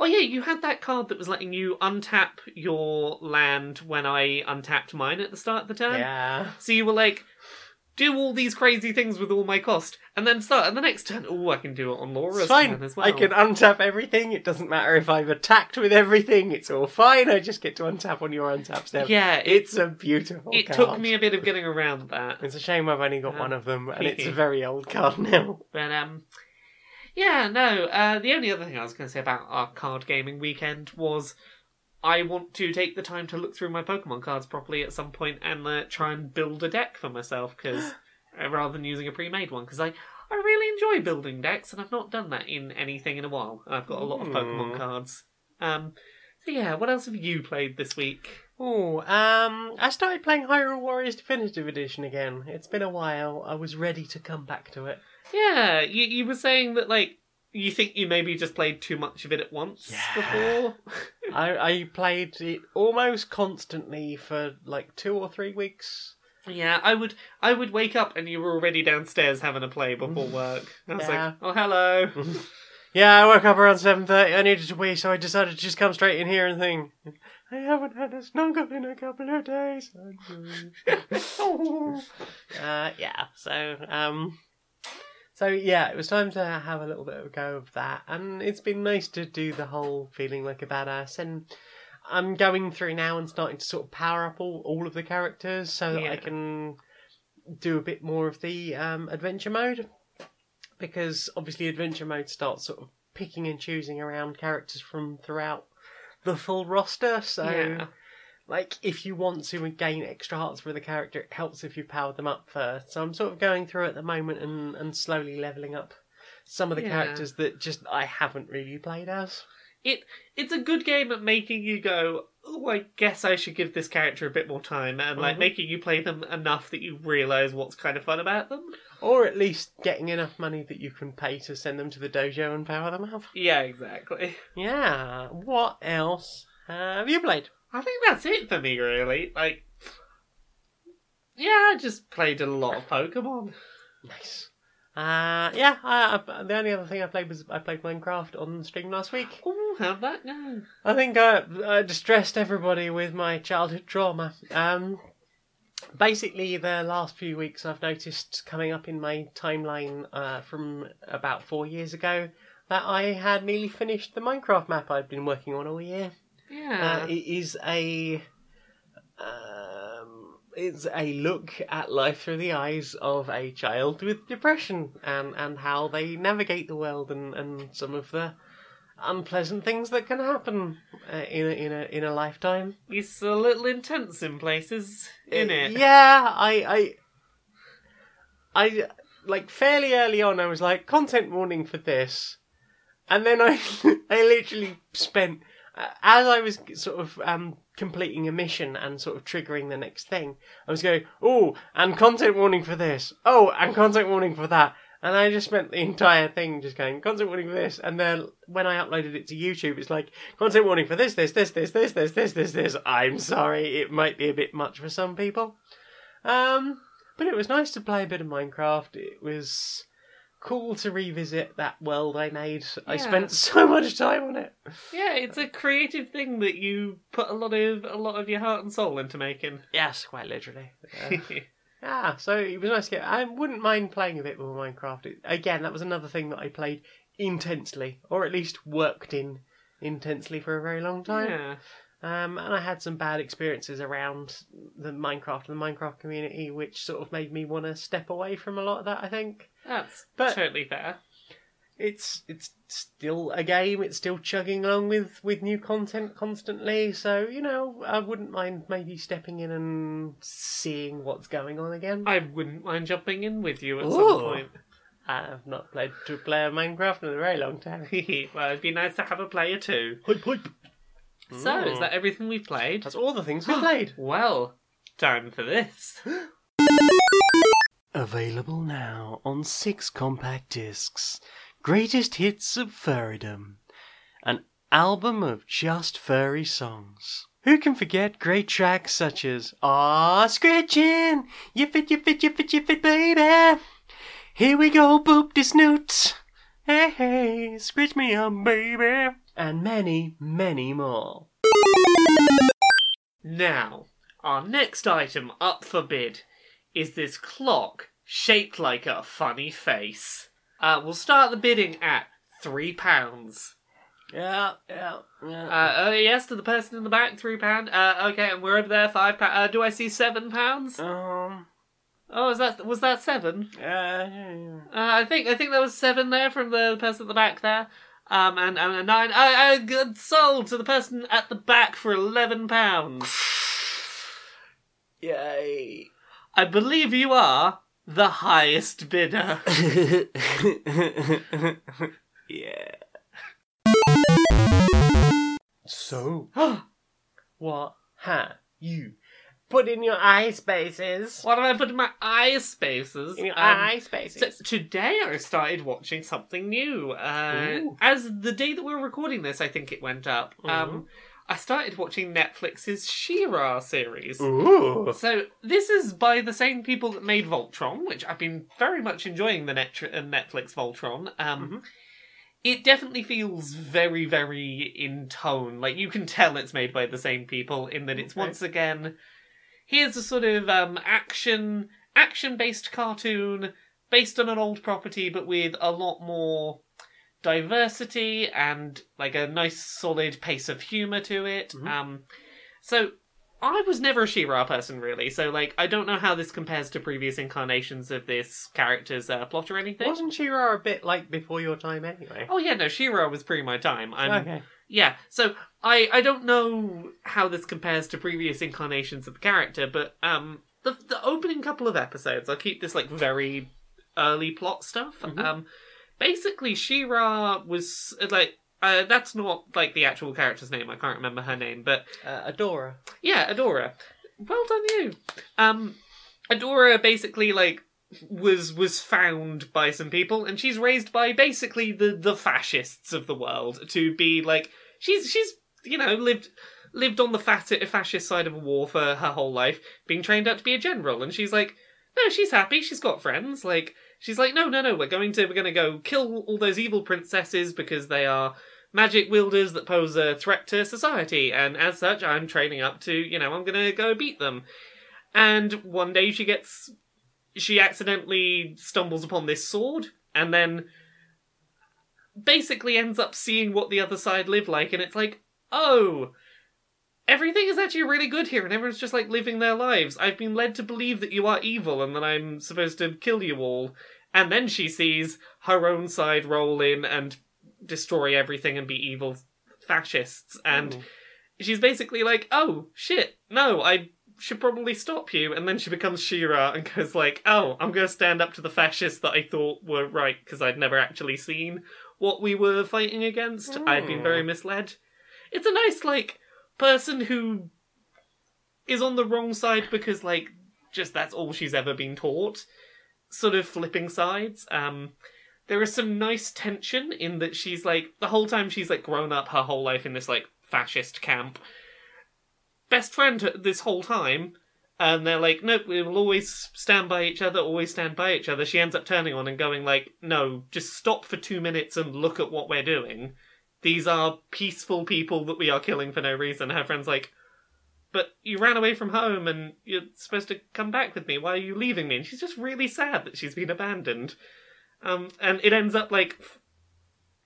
A: Oh yeah, you had that card that was letting you untap your land when I untapped mine at the start of the turn.
B: Yeah.
A: So you were like, do all these crazy things with all my cost, and then start and the next turn. Oh, I can do it on Laura's
B: It's fine.
A: turn as well.
B: I can untap everything. It doesn't matter if I've attacked with everything. It's all fine. I just get to untap on your untap step.
A: Yeah, it,
B: It's a beautiful
A: it
B: card.
A: took me a bit of getting around that,
B: It's a shame I've only got
A: Yeah.
B: one of them, and it's a very old card now.
A: but um, yeah, no. Uh, the only other thing I was going to say about our card gaming weekend was. I want to take the time to look through my Pokemon cards properly at some point and uh, try and build a deck for myself because rather than using a pre-made one because I I really enjoy building decks and I've not done that in anything in a while. I've got a lot of Pokemon cards. Um, so yeah, what else have you played this week?
B: Oh, um, I started playing Hyrule Warriors Definitive Edition again. It's been a while. I was ready to come back to it.
A: Yeah, you you were saying that like you think you maybe just played too much of it at once before.
B: I, I played it almost constantly for like two or three weeks.
A: yeah, I would I would wake up and you were already downstairs having a play before work. I was
B: Yeah.
A: like, oh hello.
B: Yeah, I woke up around seven thirty. I needed to wee, so I decided to just come straight in here and think. I haven't had a snuggle in a couple of days. uh, yeah. So, um, so yeah, it was time to have a little bit of a go of that, and it's been nice to do the whole feeling like a badass. And I'm going through now and starting to sort of power up all, all of the characters so that I can do a bit more of the um, adventure mode because obviously adventure mode starts sort of picking and choosing around characters from throughout the full roster. So,
A: Yeah.
B: Like, if you want to gain extra hearts for the character, it helps if you power them up first. So I'm sort of going through at the moment and, and slowly leveling up some of the
A: Yeah.
B: characters that just I haven't really played as.
A: it it's a good game at making you go, oh, I guess I should give this character a bit more time, and like
B: Mhm.
A: making you play them enough that you realise what's kind of fun about them.
B: Or at least getting enough money that you can pay to send them to the dojo and power them up.
A: Yeah, exactly.
B: Yeah. What else have you played?
A: I think that's it for me, really. Like, yeah, I just played a lot of Pokemon.
B: Nice. Uh, yeah. I, I, the only other thing I played was I played Minecraft on stream last week.
A: Oh, how'd that go?
B: I think I, I distressed everybody with my childhood trauma. Um, basically, the last few weeks I've noticed coming up in my timeline uh, from about four years ago that I had nearly finished the Minecraft map I'd been working on all year.
A: Yeah.
B: Uh, it is a um, it's a look at life through the eyes of a child with depression and, and how they navigate the world and, and some of the unpleasant things that can happen uh, in a, in a in a lifetime.
A: it's a little intense in places, isn't it?
B: Uh, Yeah, I I I like fairly early on I was like content warning for this. And then I I literally spent uh, as I was sort of um completing a mission and sort of triggering the next thing. I was going, "Oh, and content warning for this. Oh, and content warning for that." And I just spent the entire thing just going content warning for this, and then when I uploaded it to YouTube, it's like content warning for this, this, this, this, this, this, this, this, this. I'm sorry, it might be a bit much for some people. Um, but it was nice to play a bit of Minecraft. It was cool to revisit that world I made. I
A: Yeah.
B: spent so much time on it.
A: Yeah, it's a creative thing that you put a lot of a lot of your heart and soul into making.
B: Yes, quite literally. Yeah, ah, so it was nice to get. I wouldn't mind playing a bit more Minecraft. It, again, that was another thing that I played intensely, or at least worked in intensely for a very long time.
A: yeah.
B: Um, and I had some bad experiences around the Minecraft and the Minecraft community, which sort of made me want to step away from a lot of that. I think.
A: That's
B: But-
A: totally fair.
B: it's it's still a game. It's still chugging along with with new content constantly. So you know, I wouldn't mind maybe stepping in and seeing what's going on again.
A: I wouldn't mind jumping in with you at some point.
B: I've not played to play Minecraft in a very long time.
A: well, it'd be nice to have a player too.
B: Hype, hype.
A: So, is that everything we've played?
B: That's all the things we played.
A: Well, time for this.
B: Available now on six compact discs. Greatest hits of furrydom. An album of just furry songs. Who can forget great tracks such as Aw, Scratchin', You fit, you fit, you fit, you fit, baby. Here we go, boop de snoot. Hey, hey, scratch me up, baby. And many, many more.
A: Now, our next item up for bid is this clock shaped like a funny face. Uh, we'll start the bidding at three pounds.
B: Yeah, yeah, yeah.
A: Uh, uh, yes, to the person in the back, three pound. Uh, okay, and we're over there, five pound. Uh, do I see seven pounds?
B: um,
A: Oh, is that was that seven?
B: uh, yeah, yeah.
A: Uh, I think I think there was seven there from the person at the back there. Um, and, and a nine. I, I got sold to the person at the back for eleven pounds.
B: Yay.
A: I believe you are the highest bidder.
B: yeah. So, what have you put in your eye spaces?
A: what have I put in my eye spaces?
B: In your
A: Um,
B: eye
A: So
B: spaces.
A: today I started watching something new. Uh,
B: Ooh.
A: as the day that we're recording this, I think it went up. Um, I started watching Netflix's She-Ra series.
B: Ooh.
A: So this is by the same people that made Voltron, which I've been very much enjoying the Net- uh, Netflix Voltron. Um,
B: Mhm.
A: It definitely feels very, very in tone. Like you can tell it's made by the same people in that it's
B: Okay.
A: once again here's a sort of um, action action based cartoon based on an old property, but with a lot more diversity and like a nice solid pace of humor to it.
B: Mhm.
A: Um, so I was never a She-Ra person really, so like I don't know how this compares to previous incarnations of this character's uh, plot or anything.
B: Wasn't She-Ra a bit like before your time anyway?
A: Oh yeah, no, She-Ra was pre my time. I'm
B: okay.
A: Yeah, so I I don't know how this compares to previous incarnations of the character, but um the the opening couple of episodes, I'll keep this like very early plot stuff.
B: Mhm.
A: Um basically She-Ra was like uh, that's not like the actual character's name. I can't remember her name, but
B: Uh, Adora.
A: yeah, Adora. Well done, you. Um, Adora basically like was was found by some people, and she's raised by basically the the fascists of the world to be like she's she's you know lived lived on the fascist fascist side of a war for her whole life, being trained up to be a general, and she's like, no, she's happy, she's got friends, like she's like, no, no, no, we're going to we're going to go kill all those evil princesses because they are magic wielders that pose a threat to society, and as such, I'm training up to, you know, I'm gonna go beat them. And one day she gets. She accidentally stumbles upon this sword, and then basically ends up seeing what the other side live like, and it's like, oh, everything is actually really good here, and everyone's just like living their lives. I've been led to believe that you are evil, and that I'm supposed to kill you all. And then she sees her own side roll in and destroy everything and be evil fascists and
B: Ooh.
A: she's basically like oh shit no i should probably stop you and then she becomes She-Ra and goes like oh i'm going to stand up to the fascists that i thought were right because i'd never actually seen what we were fighting against. I'd been very misled. It's a nice like person who is on the wrong side because like just that's all she's ever been taught. Sort of flipping sides. Um there is some nice tension in that she's like the whole time she's like grown up her whole life in this like fascist camp. Best friend this whole time and they're like nope we will always stand by each other always stand by each other. She ends up turning on and going like no just stop for two minutes and look at what we're doing. These are peaceful people that we are killing for no reason. Her friend's like but you ran away from home and you're supposed to come back with me. Why are you leaving me? And she's just really sad that she's been abandoned. Um, and it ends up like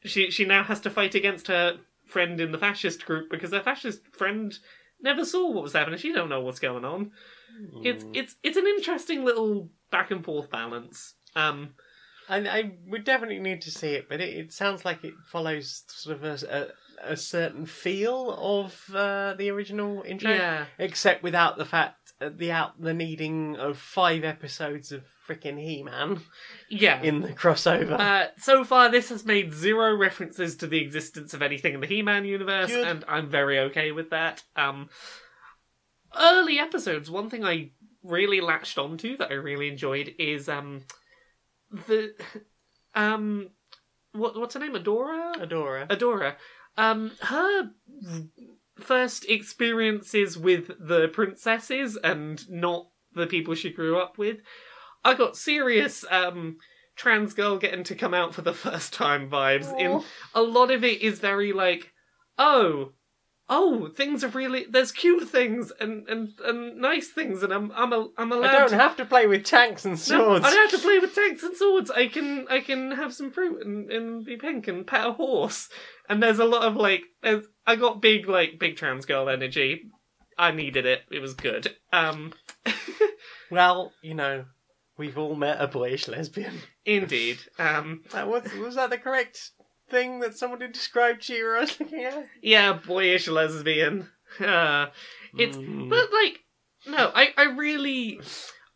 A: she she now has to fight against her friend in the fascist group because her fascist friend never saw what was happening. She don't know what's going on. It's it's it's an interesting little back and forth balance. Um,
B: I, I would definitely need to see it, but it, it sounds like it follows sort of a, a, a certain feel of uh, the original intro,
A: yeah,
B: except without the fact uh, the out the needing of five episodes of freaking He Man
A: yeah.
B: in the crossover.
A: Uh, so far, this has made zero references to the existence of anything in the He-Man universe,
B: Good.
A: and I'm very okay with that. Um, early episodes, one thing I really latched onto that I really enjoyed is um, the um, what what's her name? Adora.
B: Adora.
A: Adora. Um, her first experiences with the princesses and not the people she grew up with. I got serious um trans girl getting to come out for the first time vibes. In a lot of it is very like, oh, oh, things are really there's cute things and and, and nice things, and I'm I'm a, I'm allowed.
B: I don't
A: to-
B: have to play with tanks and
A: no,
B: swords.
A: I don't have to play with tanks and swords. I can I can have some fruit and, and be pink and pet a horse. And there's a lot of like there's I got big like big trans girl energy. I needed it. It was good. Um
B: Well, you know, we've all met a boyish lesbian.
A: indeed. Um
B: That was was that the correct thing that somebody described She-Ra as looking at?
A: yeah, boyish lesbian. Uh, it's
B: Mm.
A: but like no, I I really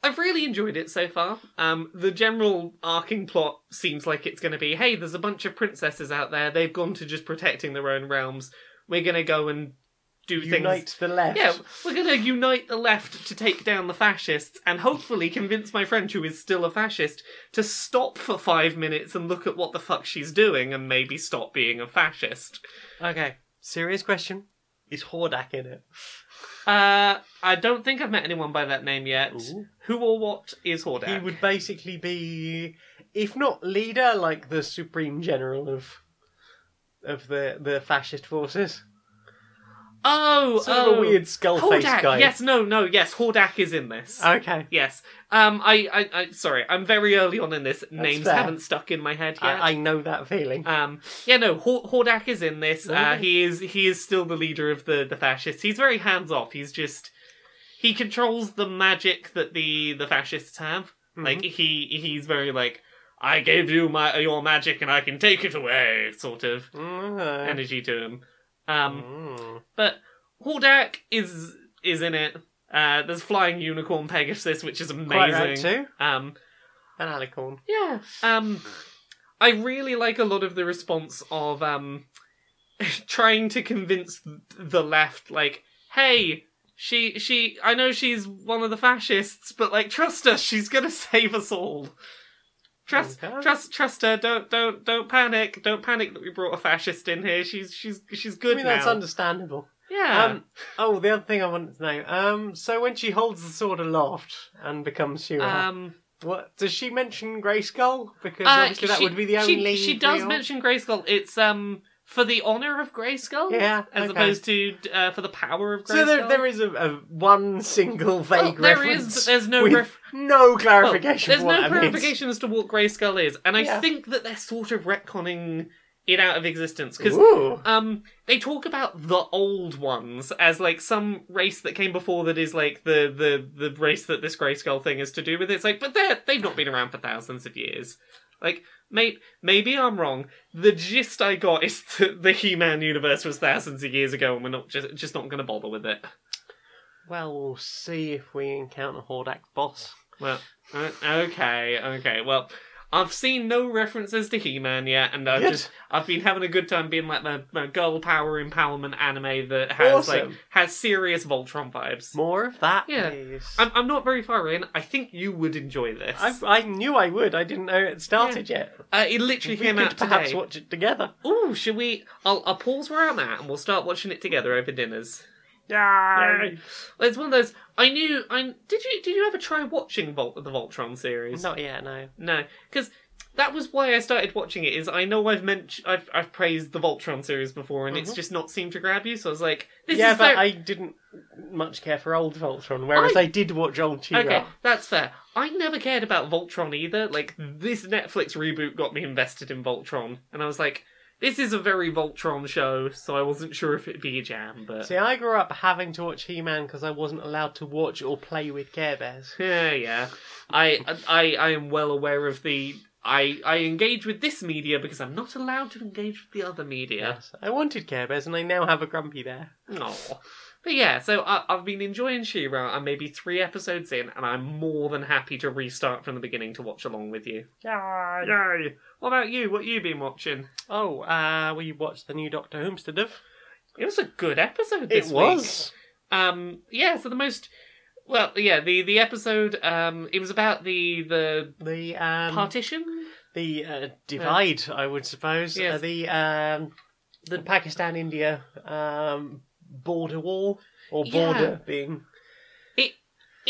A: I've really enjoyed it so far. Um, the general arcing plot seems like it's going to be, hey, there's a bunch of princesses out there. They've gone to just protecting their own realms. We're going to go and do things.
B: unite the left.
A: Yeah, we're going to unite the left to take down the fascists and hopefully convince my friend, who is still a fascist, to stop for five minutes and look at what the fuck she's doing and maybe stop being a fascist.
B: Okay. Serious question: Is Hordak in it?
A: Uh, I don't think I've met anyone by that name yet.
B: Ooh.
A: Who or what is Hordak?
B: He would basically be, if not leader, like the supreme general of of the the fascist forces.
A: Oh,
B: Sort
A: oh.
B: of a weird skull face
A: Hordak.
B: guy.
A: Yes, no, no, yes. Hordak is in this.
B: Okay.
A: yes. Um, I, I, I, sorry, I'm very early on in this. Names
B: fair.
A: haven't stuck in my head yet.
B: I, I know that feeling.
A: Um, yeah, no, Hor- Hordak is in this. Uh, he is he is still the leader of the the fascists. He's very hands off. He's just he controls the magic that the the fascists have.
B: Mm-hmm.
A: Like he he's very like I gave you my your magic and I can take it away sort of
B: Mm,
A: energy to him. Um,
B: mm.
A: but Hordak is is in it. Uh, there's flying unicorn Pegasus, which is amazing.
B: Quite right too.
A: Um,
B: An alicorn.
A: yeah. Um, I really like a lot of the response of um, trying to convince the left, like, hey, she she I know she's one of the fascists, but like trust us, she's gonna save us all. Trust
B: Okay.
A: trust trust her, don't don't don't panic. Don't panic that we brought a fascist in here. She's she's she's good.
B: I mean,
A: now.
B: that's understandable.
A: yeah.
B: Um, oh, the other thing I wanted to know. Um, so when she holds the sword aloft and becomes She-Ra,
A: um
B: what does she mention Grayskull? Because
A: uh,
B: obviously that
A: she-
B: would be the
A: she-
B: only.
A: She, does
B: real-
A: mention Grayskull. It's um for the honor of Grayskull.
B: Yeah,
A: As
B: okay.
A: opposed to uh, for the power of Grayskull.
B: So there, there is a, a one single vague
A: Well, there
B: reference.
A: is, but there's no ref-
B: no
A: Well,
B: clarification.
A: there's
B: what
A: no clarification as to what Grayskull is, and I
B: Yeah.
A: think that they're sort of retconning it out of existence because um they talk about the old ones as like some race that came before that is like the the the race that this Grayskull thing is to do with. It's like, but they're they've not been around for thousands of years. Like, may, maybe I'm wrong. The gist I got is that the He-Man universe was thousands of years ago, and we're not just just not going to bother with it.
B: Well, we'll see if we encounter Hordak boss.
A: Well, okay, okay. Well, I've seen no references to He-Man yet, and I've just I've been having a good time being like my, my girl power empowerment anime that has like has serious Voltron vibes.
B: More of that,
A: Yeah.
B: please.
A: I'm I'm not very far in. I think you would enjoy this.
B: I, I knew I would. I didn't know it started yet.
A: Uh, it literally
B: we
A: came
B: could
A: out
B: perhaps
A: today.
B: watch it together.
A: Ooh, should we? I'll I'll pause where I'm at, and we'll start watching it together over dinners.
B: Yay!
A: It's one of those. I knew. I did you did you ever try watching Volt the Voltron series?
B: Not yet, no.
A: No, because that was why I started watching it. Is I know I've mentioned I've I've praised the Voltron series before, and it's
B: Mhm.
A: just not seemed to grab you. So I was like, this
B: yeah,
A: is
B: but
A: very...
B: I didn't much care for old Voltron, whereas
A: I-
B: I, did watch old She-Ra.
A: Okay, that's fair. I never cared about Voltron either. Like this Netflix reboot got me invested in Voltron, and I was like, this is a very Voltron show. So I wasn't sure if it'd be a jam, but
B: See, I grew up having to watch He-Man because I wasn't allowed to watch or play with Care Bears.
A: yeah, yeah. I I I am well aware of the. I, I engage with this media because I'm not allowed to engage with the other media.
B: Yes, I wanted Care Bears, and I now have a Grumpy Bear.
A: Oh. But yeah, so I, I've been enjoying She-Ra. I'm maybe three episodes in, and I'm more than happy to restart from the beginning to watch along with you.
B: Yay!
A: Yay! What about you? What you been watching?
B: Oh, uh, we watched the new Doctor Homestead of.
A: It was a good episode
B: It
A: this week.
B: was.
A: Um, yeah. So the most, well, yeah, the the episode. Um, it was about the the
B: The um,
A: partition.
B: the uh, divide, I would suppose.
A: Yes.
B: Uh, the um, the Pakistan India um, border wall or border being.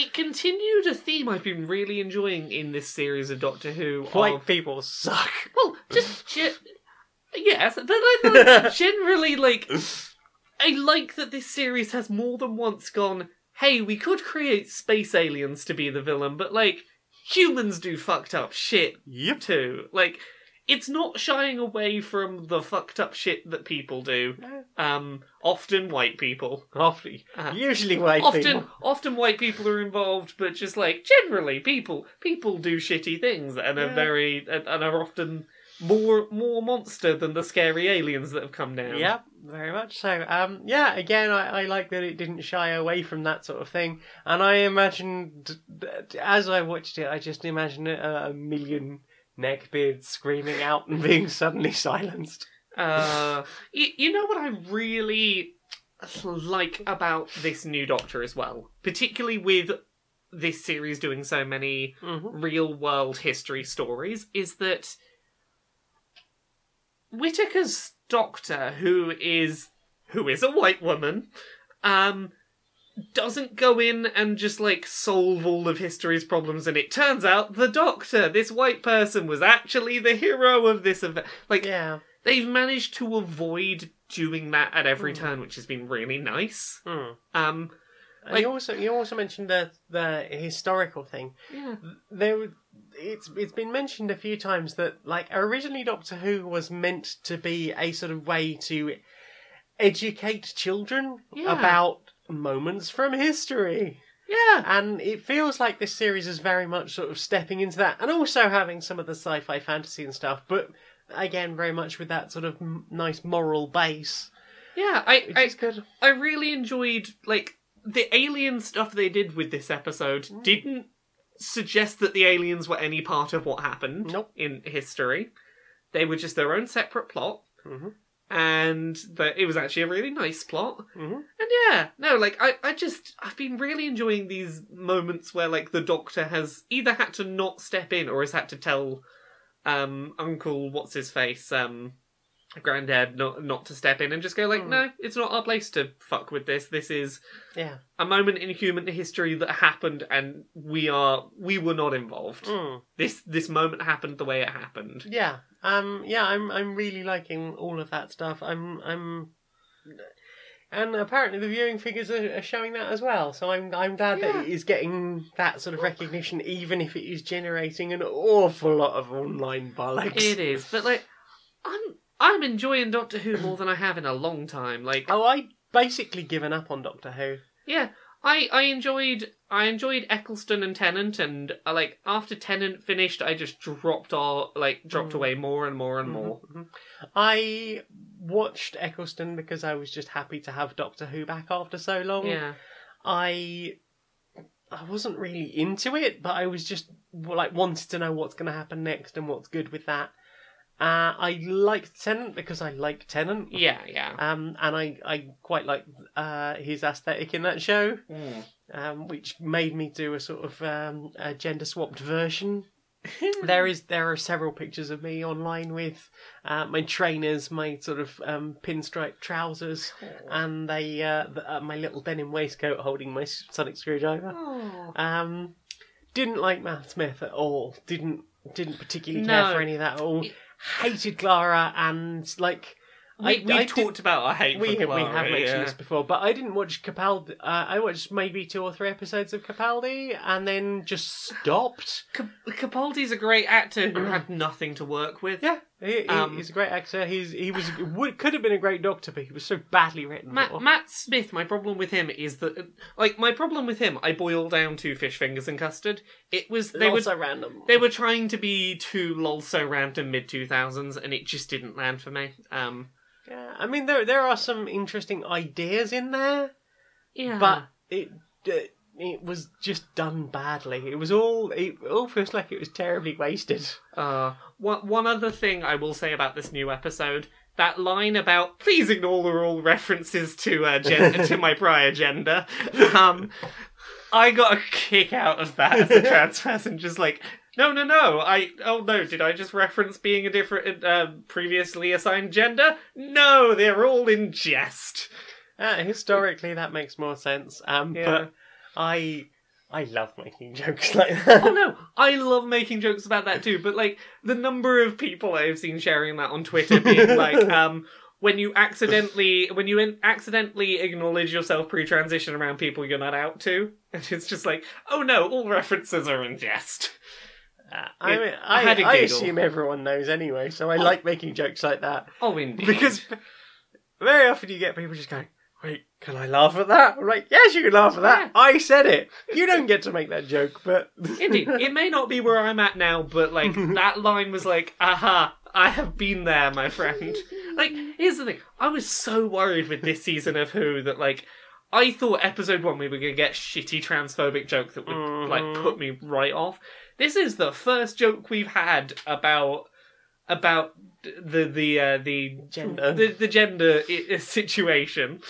A: It continued a theme I've been really enjoying in this series of Doctor Who.
B: White
A: of-
B: people suck.
A: Well, just ge- yes, but like, like, generally, like I like that this series has more than once gone. Hey, we could create space aliens to be the villain, but like humans do fucked up shit
B: Yep.
A: too. Like it's not shying away from the fucked up shit that people do. Um, often white people.
B: Often,
A: Uh,
B: usually white
A: often,
B: people.
A: often white people are involved, but just like generally, people people do shitty things and are very and, and are often more more monster than the scary aliens that have come down.
B: Yep, very much so. Um, yeah, again, I, I like that it didn't shy away from that sort of thing, and I imagined as I watched it, I just imagined a million neckbeards screaming out and being suddenly silenced.
A: Uh, you, you know what I really like about this new Doctor as well, particularly with this series doing so many
B: Mm-hmm.
A: real world history stories, is that Whittaker's Doctor, who is who is a white woman, um, doesn't go in and just like solve all of history's problems, and it turns out the Doctor, this white person, was actually the hero of this event. Like
B: Yeah.
A: they've managed to avoid doing that at every
B: Hmm.
A: turn, which has been really nice.
B: Mm.
A: Um, Like-
B: you also you also mentioned the the historical thing.
A: yeah,
B: There, it's it's been mentioned a few times that like originally Doctor Who was meant to be a sort of way to educate children
A: Yeah.
B: about moments from history.
A: yeah,
B: And it feels like this series is very much sort of stepping into that, and also having some of the sci-fi fantasy and stuff. But again, very much with that sort of m- nice moral base,
A: yeah. I, I,
B: good.
A: I really enjoyed like the alien stuff they did with this episode.
B: Mm.
A: Didn't suggest that the aliens were any part of what happened
B: Nope.
A: in history. They were just their own separate plot.
B: Mhm.
A: And that it was actually a really nice plot.
B: Mhm.
A: And yeah, no, like I, I just I've been really enjoying these moments where like the Doctor has either had to not step in or has had to tell um Uncle what's his face um Granddad not not to step in and just go like
B: Mm.
A: no, it's not our place to fuck with this. This is
B: Yeah.
A: a moment in human history that happened and we are we were not involved.
B: Mm.
A: This this moment happened the way it happened.
B: Yeah. Um. Yeah. I'm. I'm really liking all of that stuff. I'm. I'm. And apparently the viewing figures are, are showing that as well. So I'm. I'm glad
A: Yeah.
B: that it is getting that sort of recognition, even if it is generating an awful lot of online bollocks.
A: It is, but like I'm I'm enjoying Doctor Who more than I have in a long time. Like
B: Oh, I basically given up on Doctor Who.
A: yeah, I I enjoyed I enjoyed Eccleston and Tennant, and uh, like after Tennant finished, I just dropped all like dropped
B: Mm.
A: away more and more and more.
B: Mhm, mhm. I watched Eccleston because I was just happy to have Doctor Who back after so long.
A: Yeah,
B: I I wasn't really into it, but I was just like wanted to know what's going to happen next and what's good with that. Uh, I liked Tennant because I like Tennant.
A: yeah, yeah.
B: Um, and I, I quite like uh, his aesthetic in that show,
A: Mm.
B: um, which made me do a sort of um, a gender swapped version. there is there are several pictures of me online with uh, my trainers, my sort of um, pinstripe trousers, and they uh, the, uh, my little denim waistcoat holding my sonic screwdriver.
A: Oh.
B: Um, didn't like Matt Smith at all. Didn't didn't particularly
A: No.
B: care for any of that at all.
A: It-
B: Hated Clara and like
A: We,
B: I- I
A: talked about our hate
B: we
A: for
B: we have mentioned
A: yeah.
B: this before, but I didn't watch Capaldi. Uh, I watched maybe two or three episodes of Capaldi and then just stopped.
A: Cap- Capaldi's a great actor who had nothing to work with.
B: Yeah, he, he-
A: Um,
B: he's a great actor. He's he was would could have been a great doctor, but he was so badly written.
A: Matt. Matt Smith, my problem with him is that, like, my problem with him, I boil down to fish fingers and custard. It was they were
B: Lots random.
A: they were trying to be too lol so random mid two thousands, and it just didn't land for me. Um,
B: Yeah, I mean there there are some interesting ideas in there.
A: yeah,
B: but it uh, it was just done badly. It was all it all feels like it was terribly wasted.
A: Uh, one, one other thing I will say about this new episode. That line about please ignore the all references to uh, gen- to my prior gender. Um, I got a kick out of that as a trans person. Just like, no, no, no. I oh no, did I just reference being a different uh, previously assigned gender? No, they're all in jest.
B: Uh, historically, that makes more sense. Um,
A: Yeah.
B: but I I love making jokes like that.
A: oh no, I love making jokes about that too. But like the number of people I've seen sharing that on Twitter, being like, um, when you accidentally when you in- accidentally acknowledge yourself pre-transition around people you're not out to, and it's just like, oh no, all references are in jest.
B: Uh, I mean,
A: I
B: I, I assume everyone knows anyway, so I
A: Oh.
B: like making jokes like that
A: Oh, indeed.
B: because very often you get people just going. Wait, can I laugh at that? I'm like, yes, you can laugh at that. I said it. You don't get to make that joke, but
A: Indeed, it may not be where I'm at now, but like that line was like, aha, I have been there, my friend. Like, here's the thing: I was so worried with this season of Who that like. I thought episode one we were gonna get shitty transphobic joke that would like
B: Mhm.
A: put me right off. This is the first joke we've had about about the the uh, the
B: Gender.
A: the, the gender i- situation.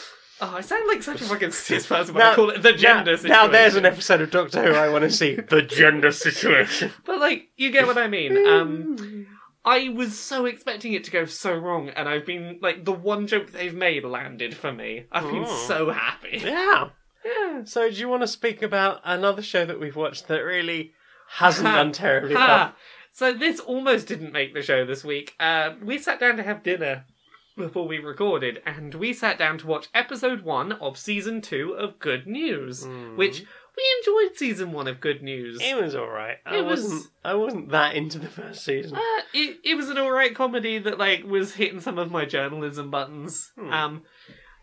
A: Oh, I sound like such a fucking cis person when I call it the gender
B: now,
A: situation.
B: now there's an episode of Doctor Who I want to see. the gender situation.
A: But like, you get what I mean. Um, I was so expecting it to go so wrong, and I've been like, the one joke they've made landed for me. I've been
B: Oh.
A: so happy.
B: Yeah.
A: Yeah.
B: So, do you want to speak about another show that we've watched that really hasn't
A: Ha.
B: done terribly
A: Ha.
B: well?
A: So this almost didn't make the show this week. Uh, we sat down to have dinner before we recorded, and we sat down to watch episode one of season two of Good News,
B: Mm.
A: which we enjoyed. Season one of Good News.
B: It was all right. I
A: It was-
B: wasn't. I wasn't that into the first season.
A: Uh, it, it was an alright comedy that like was hitting some of my journalism buttons.
B: Hmm.
A: Um,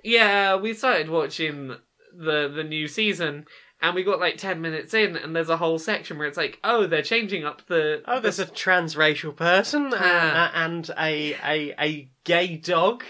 A: yeah, we started watching the the new season, and we got like ten minutes in, and there's a whole section where it's like, oh, they're changing up the.
B: Oh, there's a transracial person uh,
A: Ah.
B: uh, and a, a a gay dog,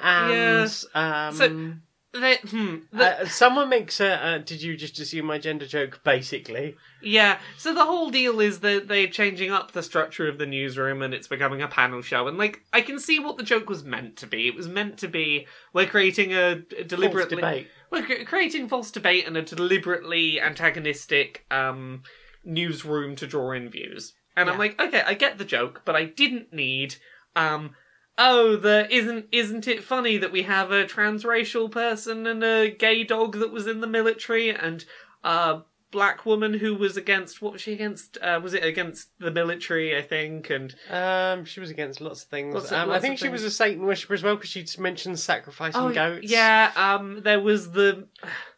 B: and um,
A: So- they, hmm, the-
B: Uh, someone makes a. Uh, did you just assume my gender joke? Basically,
A: Yeah, so the whole deal is that they're changing up the structure of the newsroom and it's becoming a panel show. And, like, I can see what the joke was meant to be. It was meant to be we're creating a
B: False
A: deliberately. We're creating false debate and a deliberately antagonistic um, newsroom to draw in views. And I'm like, okay, I get the joke, but I didn't need. Um, oh, the isn't isn't it funny that we have a transracial person and a gay dog that was in the military and a black woman who was against what was she against? Uh, was it against the military? I think and
B: Um, she was against lots of things.
A: Lots of-
B: um, I think she was a Satan worshiper as well because she'd mentioned sacrificing goats.
A: Oh, yeah, um, there was the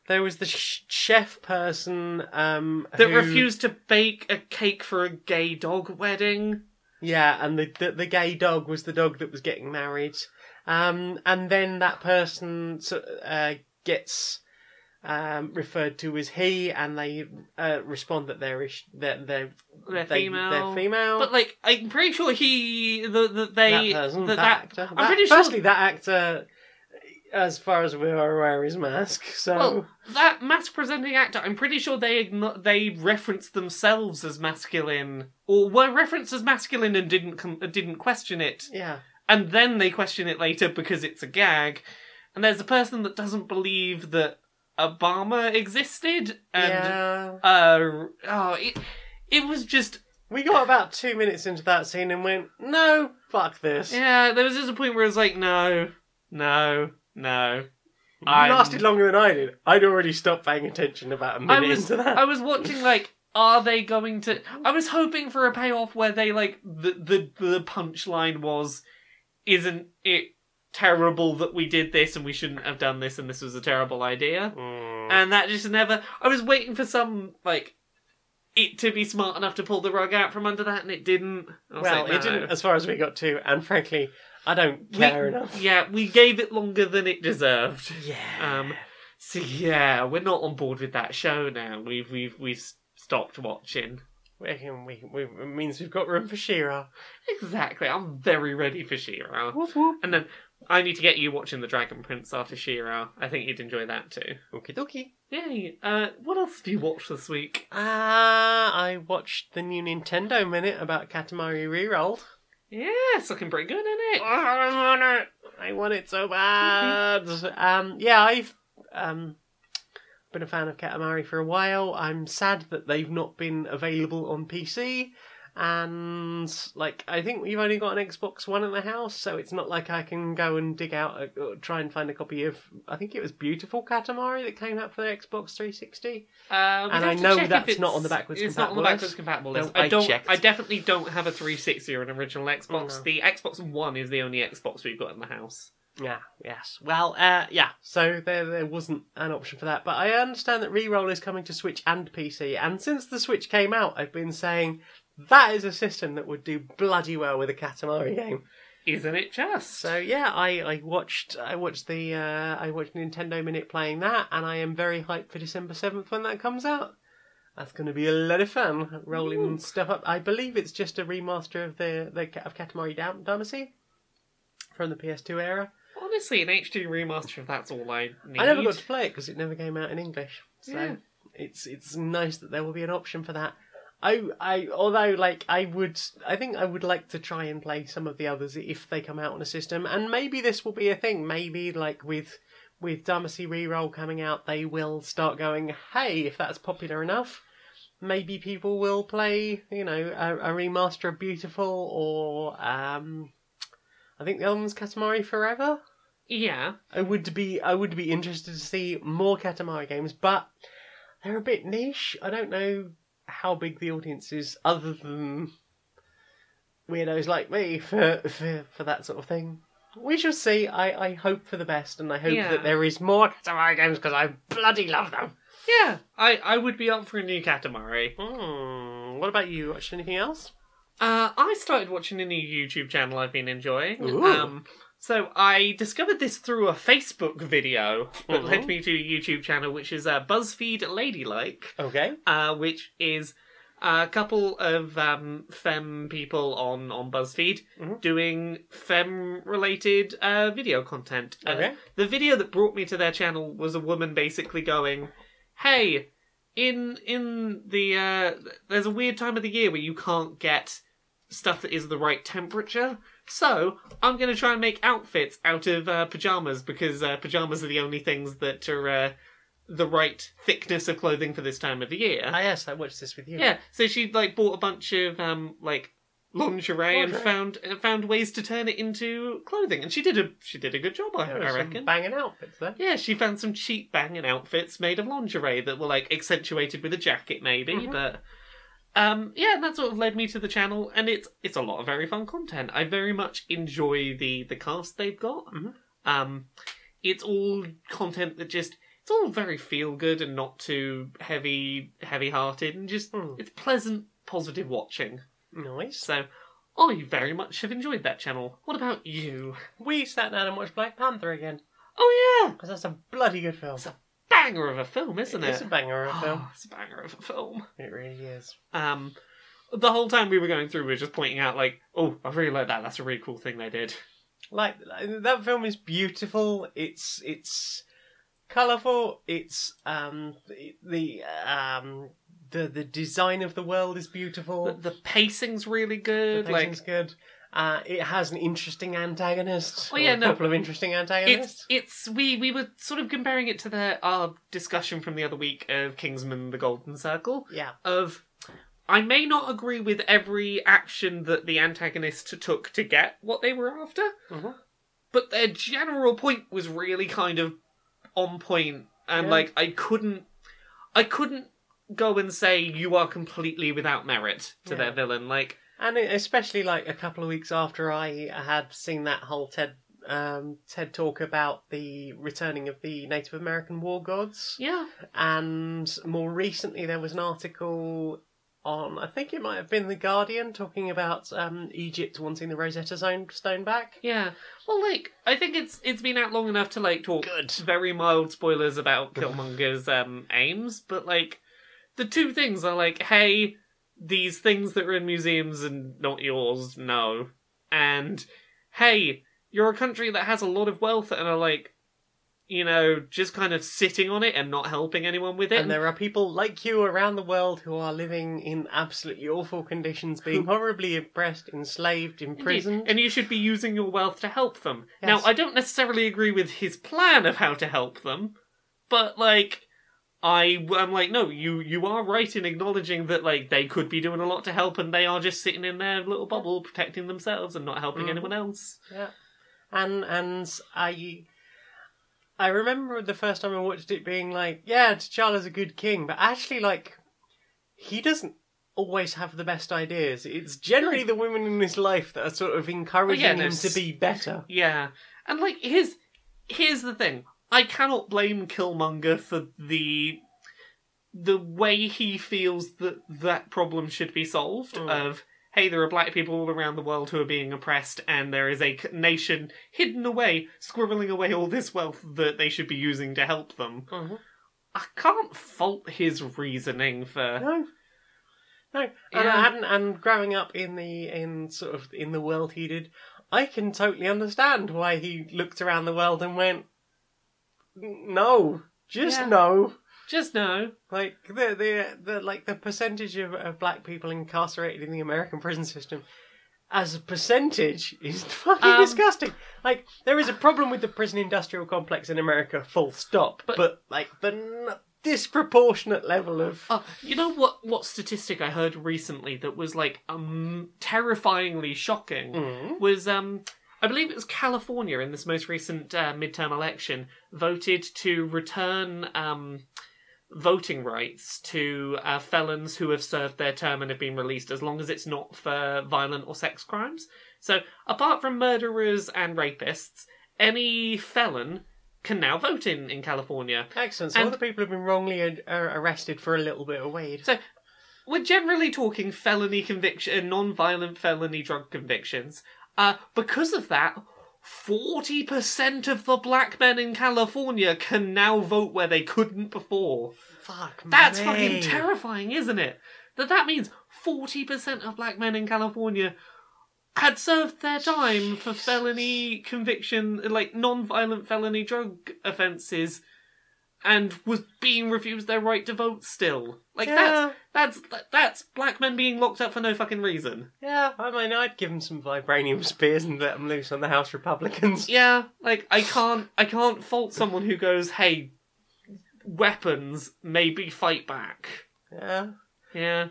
B: There was the sh- chef person um,
A: that
B: who-
A: refused to bake a cake for a gay dog wedding.
B: Yeah, and the, the the gay dog was the dog that was getting married. Um, and then that person uh, gets um, referred to as he, and they uh, respond that they're ish- that they're
A: They're
B: they-
A: female.
B: They're female.
A: But like, I'm pretty sure he, the, the they,
B: that person,
A: that,
B: that,
A: that-
B: actor.
A: I'm
B: that-
A: pretty sure
B: Firstly, that actor, as far as we are aware, is mask. So
A: Well, that mask presenting actor, I'm pretty sure they they referenced themselves as masculine, or were referenced as masculine and didn't com- didn't question it,
B: yeah,
A: and then they question it later because it's a gag. And there's a person that doesn't believe that Obama existed, and
B: yeah.
A: uh, oh, it it was just
B: We got about two minutes into that scene and went, no, fuck this.
A: yeah. There was just a point where it was like, no, no, no.
B: You
A: I'm-
B: lasted longer than I did. I'd already stopped paying attention about a
A: I
B: minute
A: was
B: into that.
A: I was watching like are they going to I was hoping for a payoff where they like the the the punchline was isn't it terrible that we did this and we shouldn't have done this and this was a terrible idea
B: Mm.
A: and that just never I was waiting for some like it to be smart enough to pull the rug out from under that and it didn't
B: well,
A: like,
B: it didn't as far as we got to, and frankly, I don't
A: We-
B: care enough.
A: yeah we gave it longer than it deserved
B: Yeah.
A: um so yeah we're not on board with that show now we've we've we've stopped watching
B: we, we, we, it means we've got room for She-Ra.
A: Exactly. I'm very ready for She-Ra.
B: Whoop whoop.
A: And then I need to get you watching The Dragon Prince after She-Ra. I think you'd enjoy that too.
B: Okie dokie.
A: Yay. Uh, what else have you watched this week?
B: Ah, I watched the new Nintendo Minute about Katamari Rerolled.
A: Yeah, it's looking pretty good, isn't it?
B: I want it. I want it so bad. um, yeah, I've um been a fan of Katamari for a while. I'm sad that they've not been available on PC. And like, I think we've only got an Xbox One in the house, so it's not like I can go and dig out, a, or try and find a copy of. I think it was Beautiful Katamari that came out for the Xbox 360.
A: Uh, we'd
B: And I know that's not on the backwards
A: It's not on the
B: compatible
A: backwards
B: list.
A: compatible
B: No,
A: list.
B: I
A: I don't.
B: checked.
A: I definitely don't have a 360 or an original Xbox.
B: no.
A: The Xbox One is the only Xbox we've got in the house.
B: Yeah, yes. Well, uh, yeah. So there, there wasn't an option for that, but I understand that Reroll is coming to Switch and PC. And since the Switch came out, I've been saying that is a system that would do bloody well with a Katamari game.
A: Isn't it just?
B: So yeah, I, I watched I watched the uh, I watched Nintendo Minute playing that, and I am very hyped for December seventh when that comes out. That's going to be a lot of fun rolling
A: Ooh.
B: stuff up. I believe it's just a remaster of the the of Katamari Dam- Damacy from the PS2 era.
A: Honestly, an HD remaster of that's all I need.
B: I never got to play it because it never came out in English. So
A: Yeah.
B: it's it's nice that there will be an option for that. I I although like I would I think I would like to try and play some of the others if they come out on a system, and maybe this will be a thing. Maybe like with with Damacy Reroll coming out, they will start going, hey, if that's popular enough. Maybe people will play, you know, a, a remaster of Beautiful or um, I think the other one's Katamari Forever.
A: Yeah.
B: I would be I would be interested to see more Katamari games, but they're a bit niche. I don't know how big the audience is, other than weirdos like me for for, for that sort of thing. We shall see. I, I hope for the best, and I hope
A: Yeah.
B: that there is more Katamari games because I bloody love them.
A: Yeah. I, I would be up for a new Katamari.
B: Hmm. What about you? Watched anything else?
A: Uh, I started watching a new YouTube channel I've been enjoying.
B: Ooh.
A: Um, so I discovered this through a Facebook video that
B: Mhm.
A: led me to a YouTube channel, which is uh, BuzzFeed Ladylike,
B: Okay.
A: uh, which is a couple of um, femme people on on BuzzFeed
B: Mhm.
A: doing femme related uh, video content. Uh,
B: Okay.
A: the video that brought me to their channel was a woman basically going, "Hey, in in the uh, there's a weird time of the year where you can't get stuff that is the right temperature." So I'm going to try and make outfits out of uh, pajamas because uh, pajamas are the only things that are uh, the right thickness of clothing for this time of the year.
B: Ah, yes, I watched this with you.
A: Yeah, so she like bought a bunch of um like lingerie, and
B: Lingerie.
A: found uh, found ways to turn it into clothing, and she did a she did a good job, I,
B: There
A: I
B: some
A: reckon.
B: banging outfits there.
A: yeah, she found some cheap banging outfits made of lingerie that were like accentuated with a jacket, maybe,
B: Mhm.
A: but. Um, yeah, and that sort of led me to the channel, and it's it's a lot of very fun content. I very much enjoy the the cast they've got.
B: Mhm.
A: Um, it's all content that just it's all very feel good and not too heavy heavy hearted, and just
B: Hmm.
A: it's pleasant, positive watching.
B: Nice.
A: So I very much have enjoyed that channel. What about you?
B: We sat down and watched Black Panther again
A: Oh yeah,
B: because that's a bloody good film.
A: It's a banger of a film, isn't it?
B: It's a banger of a film.
A: It's a banger of a film.
B: It really is.
A: Um, the whole time we were going through, we were just pointing out like, oh, I really like that. That's a really cool thing they did.
B: Like like, that film is beautiful. It's it's colorful. It's um the, the um the the design of the world is beautiful.
A: The, the pacing's really
B: The
A: good. like
B: pacing's good. Uh, it has an interesting antagonist.
A: Oh, yeah,
B: a
A: no.
B: couple of interesting antagonists.
A: it's it's we we were sort of comparing it to the our discussion from the other week of Kingsman: The Golden Circle.
B: Yeah,
A: Of I may not agree with every action that the antagonist took to get what they were after,
B: Mhm.
A: but their general point was really kind of on point, and
B: Yeah.
A: like I couldn't I couldn't go and say you are completely without merit to
B: Yeah.
A: their villain. Like
B: and especially like a couple of weeks after I had seen that whole TED um, TED talk about the returning of the Native American war gods.
A: yeah,
B: And more recently, there was an article on, I think it might have been The Guardian, talking about um, Egypt wanting the Rosetta Stone, stone back.
A: yeah. Well, like I think it's it's been out long enough to like talk
B: Good.
A: very mild spoilers about Killmonger's um, aims, but like the two things are like, hey, these things that are in museums and not yours, no, and hey, you're a country that has a lot of wealth and are like, you know, just kind of sitting on it and not helping anyone with it.
B: And there are people like you around the world who are living in absolutely awful conditions, being horribly oppressed, enslaved, imprisoned.
A: Indeed. And you should be using your wealth to help them.
B: Yes.
A: Now, I don't necessarily agree with his plan of how to help them, but like, I am like, no, you you are right in acknowledging that like they could be doing a lot to help, and they are just sitting in their little bubble protecting themselves and not helping
B: Mhm.
A: anyone else.
B: Yeah, and and I I remember the first time I watched it being like, yeah, T'Challa's a good king, but actually, like, he doesn't always have the best ideas. It's generally the women in his life that are sort of encouraging
A: Oh, yeah,
B: him to be better.
A: Yeah, and like here's here's the thing: I cannot blame Killmonger for the the way he feels that that problem should be solved.
B: Mm.
A: Of hey, there are black people all around the world who are being oppressed, and there is a nation hidden away, squirreling away all this wealth that they should be using to help them.
B: Mhm.
A: I can't fault his reasoning for.
B: No. No, and
A: Yeah.
B: I hadn't. And growing up in the in sort of in the world he did, I can totally understand why he looked around the world and went, "No, just
A: Yeah.
B: no."
A: Just no.
B: Like the the the like the percentage of, of black people incarcerated in the American prison system as a percentage is fucking
A: Um,
B: disgusting. Like there is a problem with the prison industrial complex in America, full stop.
A: But-
B: But, like the n- disproportionate level of
A: Oh, you know what? What statistic I heard recently that was like um terrifyingly shocking
B: Mm.
A: was um I believe it was California in this most recent uh, midterm election voted to return um voting rights to uh, felons who have served their term and have been released as long as it's not for violent or sex crimes. So apart from murderers and rapists, any felon can now vote in in California.
B: excellent. So all
A: And-
B: the people have been wrongly ad- uh, arrested for a little bit of weed.
A: So we're generally talking felony conviction, non-violent felony drug convictions. Uh, because of that, forty percent of the black men in California can now vote where they couldn't before.
B: Fuck
A: That's
B: me.
A: fucking terrifying, isn't it? that that means 40% of black men in California had served their time for felony conviction, like non-violent felony drug offences, and was being refused their right to vote still. Like
B: yeah,
A: that's that's that's black men being locked up for no fucking reason.
B: yeah. I mean, I'd give them some vibranium spears and let them loose on the House Republicans.
A: Yeah, like I can't I can't fault someone who goes, "Hey, weapons, maybe fight back."
B: Yeah.
A: Yeah.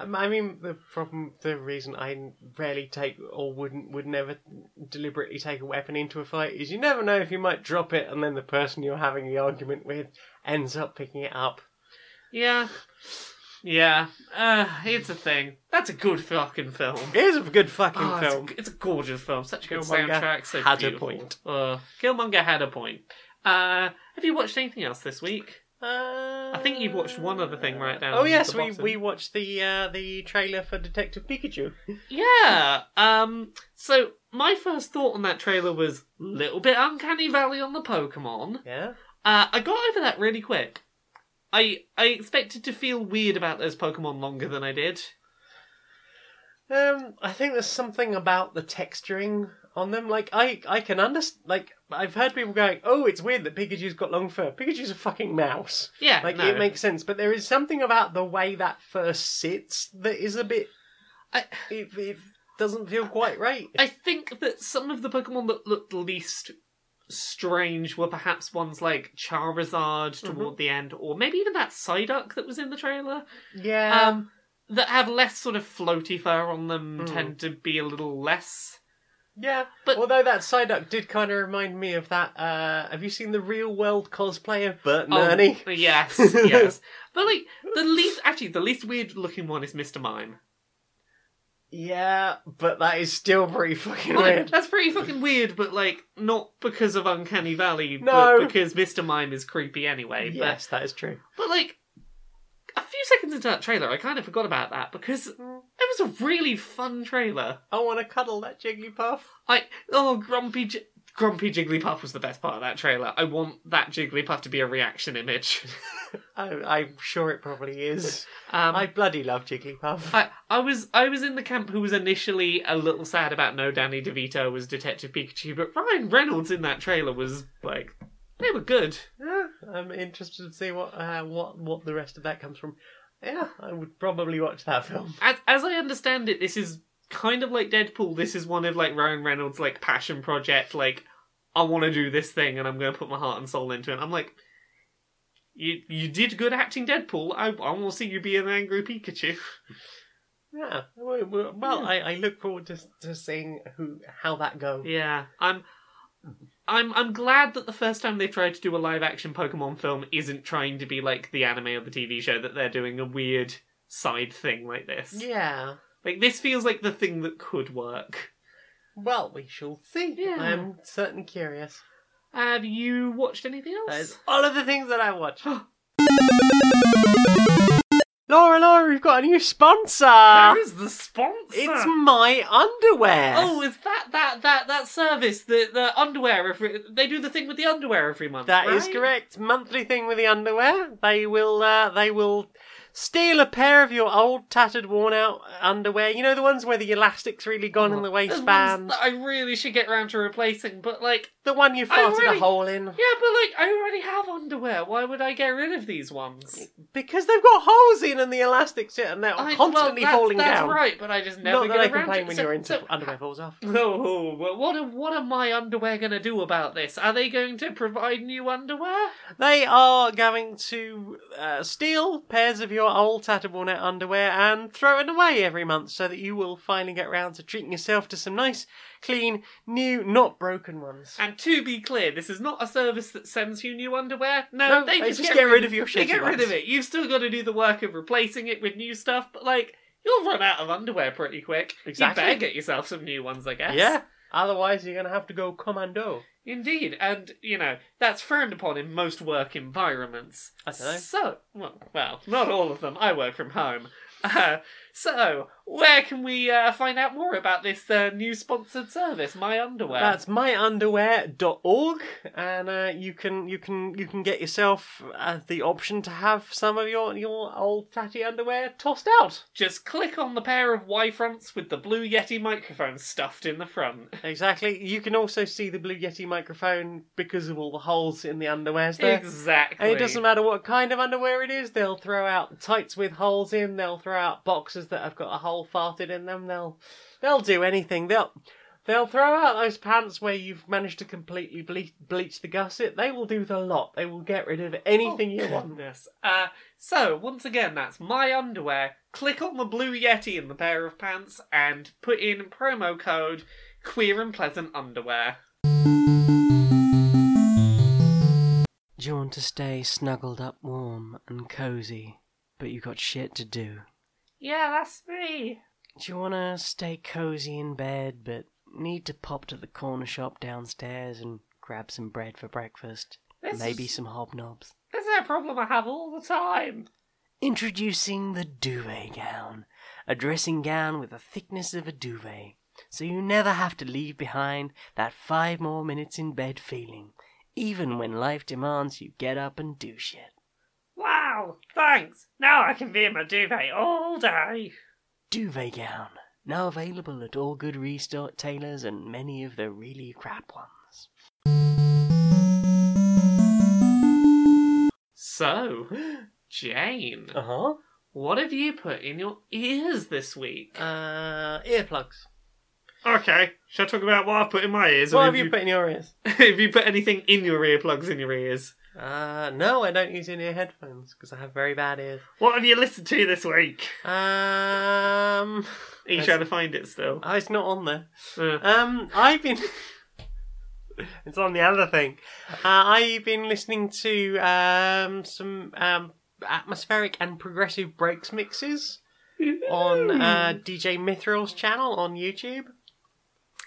B: Um, I mean, the problem, the reason I rarely take or wouldn't would never deliberately take a weapon into a fight is you never know if you might drop it and then the person you're having the argument with ends up picking it up.
A: Yeah. Yeah. Uh, it's a thing. That's a good fucking film.
B: It is a good fucking
A: Oh, it's,
B: film.
A: a, it's a gorgeous film. Such a good
B: Killmonger
A: soundtrack. So
B: had a
A: beautiful.
B: point.
A: Uh, Killmonger had a point. Uh, have you watched anything else this week?
B: Uh,
A: I think you've watched one other thing right down
B: Oh yes,
A: the
B: we
A: bottom.
B: we watched the uh, the trailer for Detective Pikachu.
A: Yeah. Um. So my first thought on that trailer was little bit uncanny valley on the Pokemon.
B: Yeah.
A: Uh, I got over that really quick. I I expected to feel weird about those Pokemon longer than I did.
B: Um, I think there's something about the texturing on them. Like I, I can understand. Like I've heard people going, "Oh, it's weird that Pikachu's got long fur. Pikachu's a fucking mouse."
A: Yeah.
B: Like
A: no.
B: it makes sense, but there is something about the way that fur sits that is a bit.
A: I-
B: It, it doesn't feel quite right.
A: I think that some of the Pokemon that looked least strange were perhaps ones like Charizard
B: Mm-hmm.
A: toward the end, or maybe even that Psyduck that was in the trailer.
B: yeah.
A: Um, that have less sort of floaty fur on them
B: Mm.
A: tend to be a little less.
B: Yeah.
A: but-
B: Although that Psyduck did kind of remind me of that. Uh, have you seen the real world cosplay of Bert and
A: Oh,
B: Ernie?
A: yes, yes. But like the least, actually, the least weird looking one is Mr. Mime.
B: Yeah, but that is still pretty fucking
A: Well,
B: weird.
A: that's pretty fucking weird, but like not because of Uncanny Valley,
B: No.
A: but because Mr. Mime is creepy anyway.
B: Yes, that is true.
A: But, but like a few seconds into that trailer, I kind of forgot about that because it was a really fun trailer.
B: I want to cuddle that Jigglypuff.
A: I oh grumpy. J- Grumpy Jigglypuff was the best part of that trailer. I want that Jigglypuff to be a reaction image.
B: I, I'm sure it probably is.
A: Um,
B: I bloody love Jigglypuff.
A: I, I was I was in the camp who was initially a little sad about no Danny DeVito was Detective Pikachu, but Ryan Reynolds in that trailer was like they were good.
B: Yeah, I'm interested to see what uh, what what the rest of that comes from. Yeah, I would probably watch that film.
A: As as I understand it, this is kind of like Deadpool. This is one of like Ryan Reynolds' like passion project. Like I want to do this thing and I'm going to put my heart and soul into it. I'm like. You, you did good acting Deadpool. I, I want to see you be an angry Pikachu.
B: Yeah, well, well, I, I look forward to to seeing who how that goes.
A: Yeah, I'm, I'm, I'm glad that the first time they tried to do a live action Pokemon film isn't trying to be like the anime or the TV show. That they're doing a weird side thing like this.
B: Yeah.
A: Like this feels like the thing that could work.
B: Well, we shall see.
A: Yeah.
B: I'm certainly curious.
A: Have you watched anything else?
B: is all of the things that I watch. Laura, Laura, we've got a new sponsor.
A: Where is the sponsor?
B: It's my underwear.
A: Oh, is that that that that service? The the underwear every they do the thing with the underwear every month.
B: That is
A: right?
B: correct. Monthly thing with the underwear. They will uh, they will steal a pair of your old tattered worn out underwear. You know the ones where the elastic's really gone in the waistband.
A: that I really should get around to replacing, but like
B: The one you farted
A: already-
B: a hole in.
A: Yeah, but like I already have underwear. Why would I get rid of these ones?
B: Because they've got holes in and the elastic's shit and they're
A: I-
B: constantly
A: well, that's,
B: falling
A: that's
B: down.
A: right, but I just never
B: Not
A: get
B: that I complain
A: to
B: when
A: so-
B: your
A: so-
B: underwear falls off.
A: Oh, well, what are, what are my underwear going to do about this? Are they going to provide new underwear?
B: They are going to uh, steal pairs of your old tattered worn out underwear and throw it away every month so that you will finally get round to treating yourself to some nice, clean, new, not broken ones.
A: And to be clear, this is not a service that sends you new underwear. No,
B: No,
A: they,
B: they
A: just, get,
B: get rid of your
A: shit.
B: They
A: get rid
B: ones.
A: of it. You've still got to do the work of replacing it with new stuff, but like you'll run out of underwear pretty quick.
B: Exactly.
A: You better get yourself some new ones, I guess.
B: Yeah. Otherwise, you're going to have to go commando.
A: Indeed, and you know that's frowned upon in most work environments.
B: I don't know.
A: So, well, well, not all of them. I work from home. Uh, So, where can we uh, find out more about this uh, new sponsored service, My Underwear?
B: That's myunderwear.org, and uh, you can you can you can get yourself uh, the option to have some of your your old tatty underwear tossed out.
A: Just click on the pair of Y fronts with the Blue Yeti microphone stuffed in the front.
B: Exactly. You can also see the Blue Yeti microphone because of all the holes in the underwears there.
A: Exactly.
B: And it doesn't matter what kind of underwear it is, they'll throw out tights with holes in, they'll throw out boxes that have got a hole farted in them, they'll they'll do anything. They'll they'll throw out those pants where you've managed to completely ble- bleach the gusset. They will do the lot. They will get rid of anything you want.
A: Goodness. Uh, so, once again, that's My Underwear. Click on the Blue Yeti in the pair of pants and put in promo code Queer and Pleasant Underwear.
B: Do you want to stay snuggled up warm and cozy, but you got shit to do?
A: Yeah, that's me.
B: Do you want to stay cozy in bed, but need to pop to the corner shop downstairs and grab some bread for breakfast?
A: This
B: Maybe
A: is,
B: some hobnobs?
A: This is a problem I have all the time.
B: Introducing the duvet gown, a dressing gown with the thickness of a duvet, so you never have to leave behind that five more minutes in bed feeling, even when life demands you get up and do shit.
A: Wow, thanks. Now I can be in my duvet all day.
B: Duvet gown, now available at all good restart tailors and many of the really crap ones.
A: So, Jane, Uh
B: huh.
A: what have you put in your ears this week?
B: Uh, earplugs.
A: Okay, shall I talk about what I've put in my ears?
B: What have you put in your ears?
A: have you put anything in your earplugs in your ears?
B: Uh, no, I don't use in-ear headphones because I have very bad ears.
A: What have you listened to this week?
B: Um,
A: Are you trying to find it still?
B: oh, it's not on there.
A: Uh,
B: Um, I've been. it's on the other thing. Uh, I've been listening to um some um atmospheric and progressive breaks mixes on uh, DJ Mithril's channel on YouTube.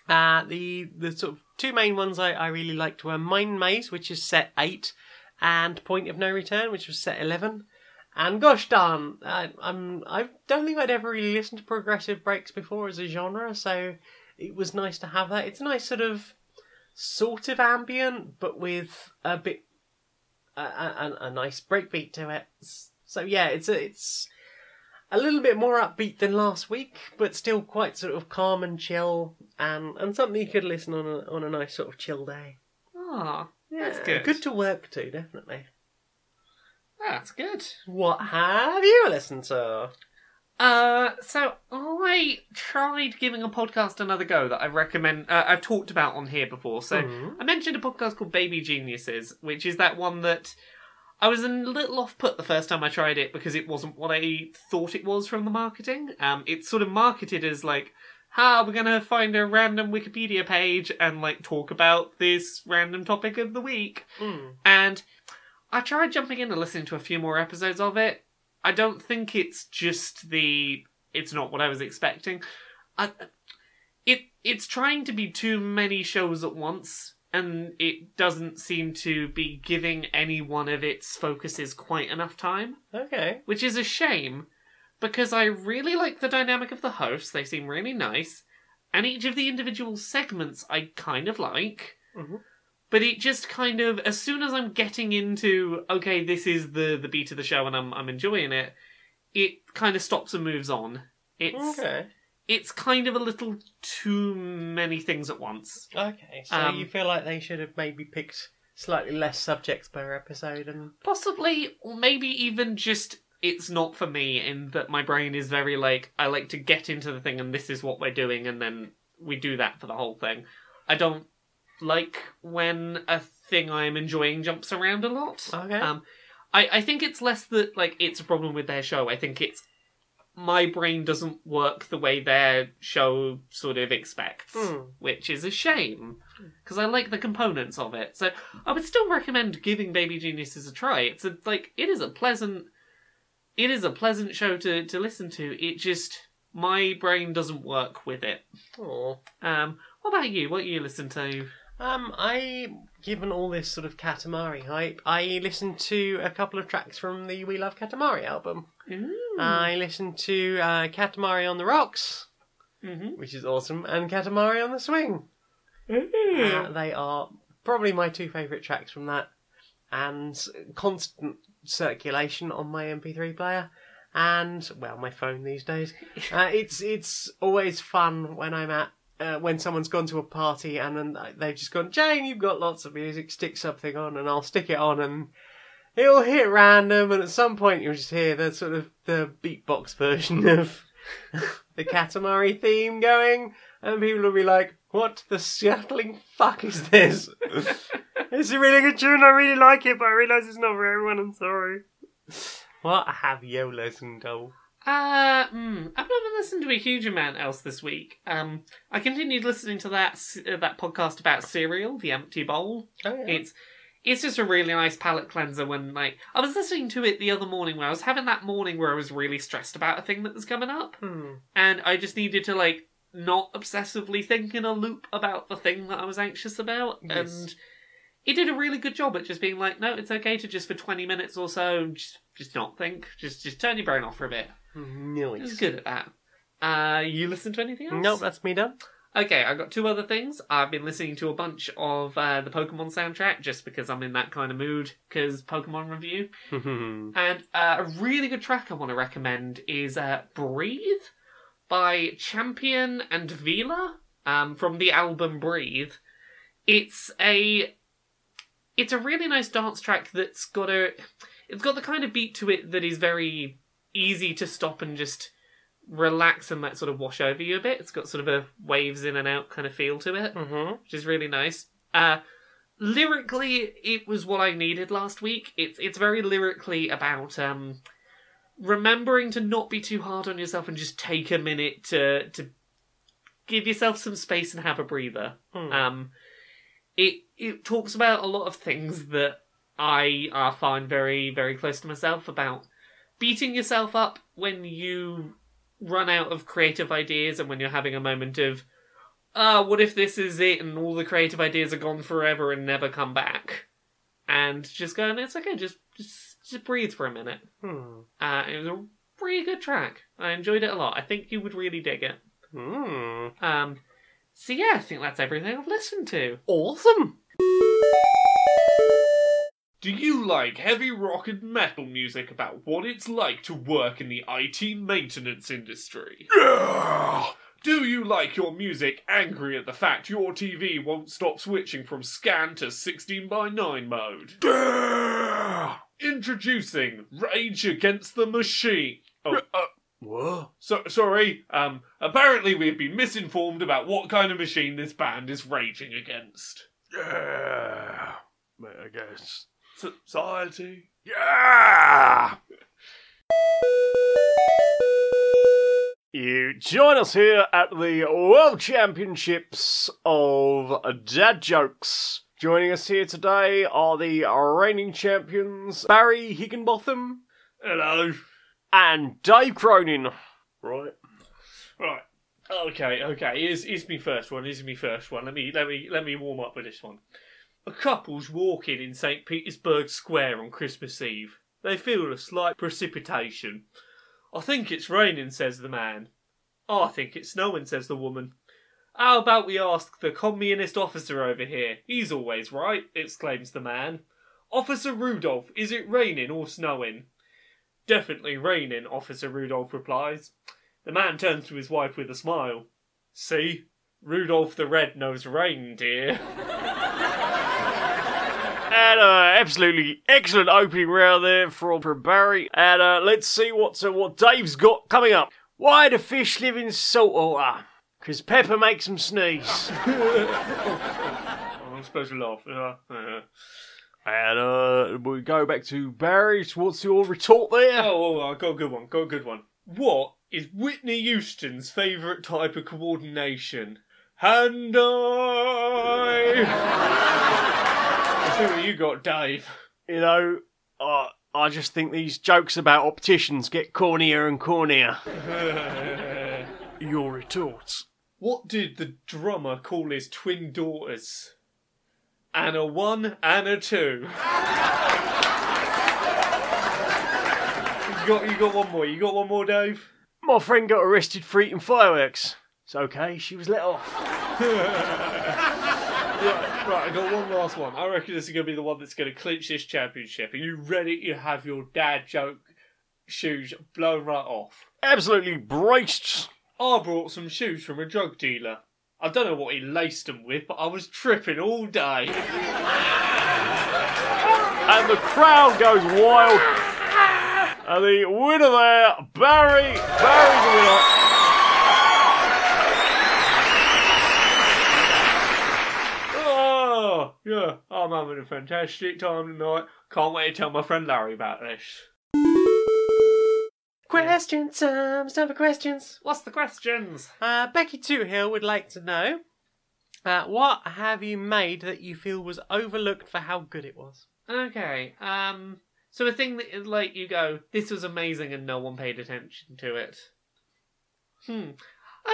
B: Uh, the the sort of two main ones I, I really liked were Mind Maze, which is set eight, and Point of No Return, which was set eleven. And gosh darn, I, I'm I don't think I'd ever really listened to progressive breaks before as a genre, so it was nice to have that. It's a nice sort of sort of ambient, but with a bit a, a, a nice breakbeat to it. So yeah, it's a, it's a little bit more upbeat than last week, but still quite sort of calm and chill, and and something you could listen on a on a nice sort of chill day.
A: Ah, that's
B: Yeah,
A: good.
B: Good to work to, definitely.
A: That's good.
B: What have you listened to?
A: Uh, so I tried giving a podcast another go that I recommend. Uh, I've talked about on here before. So
B: Mhm.
A: I mentioned a podcast called Baby Geniuses, which is that one that I was a little off put the first time I tried it because it wasn't what I thought it was from the marketing. Um, it's sort of marketed as like, "Ha, we're gonna find a random Wikipedia page and like talk about this random topic of the week."
B: Mm.
A: And I tried jumping in and listening to a few more episodes of it. I don't think it's just the it's not what I was expecting. I, it it's trying to be too many shows at once and it doesn't seem to be giving any one of its focuses quite enough time,
B: Okay.
A: which is a shame because I really like the dynamic of the hosts. They seem really nice, and each of the individual segments I kind of like
B: Mhm.
A: but it just kind of as soon as I'm getting into okay, this is the the beat of the show and I'm I'm enjoying it, it kind of stops and moves on. It's
B: Okay.
A: it's kind of a little too many things at once.
B: Okay. So
A: Um,
B: you feel like they should have maybe picked slightly less subjects per episode and
A: Possibly, or maybe even just it's not for me in that my brain is very like I like to get into the thing and this is what we're doing and then we do that for the whole thing. I don't like when a thing I'm enjoying jumps around a lot.
B: Okay.
A: Um, I I think it's less that like it's a problem with their show. I think it's my brain doesn't work the way their show sort of expects,
B: Hmm.
A: which is a shame because I like the components of it. So I would still recommend giving Baby Geniuses a try. It's a like it is a pleasant, it is a pleasant show to to listen to. It just my brain doesn't work with it.
B: Oh.
A: Um, what about you? What do you listen to?
B: Um, I, given all this sort of Katamari hype, I listened to a couple of tracks from the We Love Katamari album.
A: Ooh.
B: I listened to uh, Katamari on the Rocks,
A: Mm-hmm.
B: which is awesome, and Katamari on the Swing. Uh, they are probably my two favourite tracks from that, and constant circulation on my MP3 player, and well, my phone these days. Uh, it's it's always fun when I'm at. Uh, when someone's gone to a party and then they've just gone, Jane, you've got lots of music, stick something on, and I'll stick it on, and it'll hit random, and at some point you'll just hear the sort of the beatbox version of the Katamari theme going, and people will be like, "What the shuttling fuck is this?" it's a really good tune. I really like it, but I realise it's not for everyone. I'm sorry. What have you listened to?
A: Uh, mm, I've not listened to a huge amount else this week. Um, I continued listening to that uh, that podcast about cereal, The Empty Bowl.
B: Oh, yeah.
A: It's it's just a really nice palate cleanser. When like I was listening to it the other morning, when I was having that morning where I was really stressed about a thing that was coming up,
B: Hmm.
A: and I just needed to like not obsessively think in a loop about the thing that I was anxious about,
B: Yes.
A: and he did a really good job at just being like, no, it's okay to just for twenty minutes or so just just not think, just just turn your brain off for a bit. It was good at that. Uh, you listen to anything else?
B: Nope, that's me done.
A: Okay, I've got two other things. I've been listening to a bunch of uh, the Pokemon soundtrack just because I'm in that kind of mood because Pokemon review. And uh, a really good track I want to recommend is uh, Breathe by Champion and Vila um, from the album Breathe. It's a it's a really nice dance track that's got a it's got the kind of beat to it that is very easy to stop and just relax and let sort of wash over you a bit. It's got sort of a waves in and out kind of feel to it
B: mm-hmm.
A: which is really nice. Uh, lyrically, it was what I needed last week. It's it's very lyrically about um, remembering to not be too hard on yourself and just take a minute to to give yourself some space and have a breather.
B: Hmm.
A: Um, it it talks about a lot of things that I uh, find very very close to myself about beating yourself up when you run out of creative ideas and when you're having a moment of ah, what if this is it and all the creative ideas are gone forever and never come back? And just going, it's okay, just just just breathe for a minute.
B: Hmm.
A: Uh, it was a really good track. I enjoyed it a lot. I think you would really dig it.
B: Hmm.
A: Um, so yeah, I think that's everything I've listened to.
B: Awesome.
A: Do you like heavy rock and metal music about what it's like to work in the IT maintenance industry?
C: Yeah.
A: Do you like your music angry at the fact your TV won't stop switching from scan to 16 by 9 mode?
C: Yeah.
A: Introducing Rage Against the Machine. Oh,
C: Uh, what?
A: so, sorry. Um, apparently we've been misinformed about what kind of machine this band is raging against.
C: Yeah. I guess.
A: Society.
C: Yeah. You join us here at the World Championships of Dad Jokes. Joining us here today are the reigning champions Barry Higginbotham
A: Hello.
C: and Dave Cronin. Right.
A: Right. Okay, okay. Here's here's me first one. Here's me first one. Let me let me let me warm up with this one. A couple's walking in St. Petersburg Square on Christmas Eve. They feel a slight precipitation. I think it's raining, says the man. I think it's snowing, says the woman. How about we ask the communist officer over here? He's always right, exclaims the man. Officer Rudolph, is it raining or snowing? Definitely raining, Officer Rudolph replies. The man turns to his wife with a smile. See? Rudolph the Red-Nosed Reindeer.
C: And uh, absolutely excellent opening round there from, Barry. And uh, let's see what uh, what Dave's got coming up. Why do fish live in salt water? Because pepper makes them sneeze.
A: oh, I'm supposed to laugh. Uh, uh.
C: and uh, we go back to Barry. So what's your retort there?
A: Oh, oh, I got a good one. Got a good one. What is Whitney Houston's favourite type of coordination? Hand eye. I see what you got, Dave.
C: You know, uh, I just think these jokes about opticians get cornier and cornier. Your retorts.
A: What did the drummer call his twin daughters? Anna one, Anna two. You got you got one more. You got one more, Dave.
C: My friend got arrested for eating fireworks. It's okay, she was let off.
A: Yeah, right, I got one last one. I reckon this is going to be the one that's going to clinch this championship. Are you ready to have your dad joke shoes blown right off?
C: Absolutely braced.
A: I brought some shoes from a drug dealer. I don't know what he laced them with, but I was tripping all day.
C: And the crowd goes wild. And the winner there, Barry. Barry's the winner.
A: Oh, yeah, I'm having a fantastic time tonight. Can't wait to tell my friend Larry about this.
B: Question time. It's time for questions.
A: What's the questions?
B: Uh, Becky Toohill would like to know uh, what have you made that you feel was overlooked for how good it was?
A: Okay, um, so a thing that, like, you go, this was amazing and no one paid attention to it. Hmm.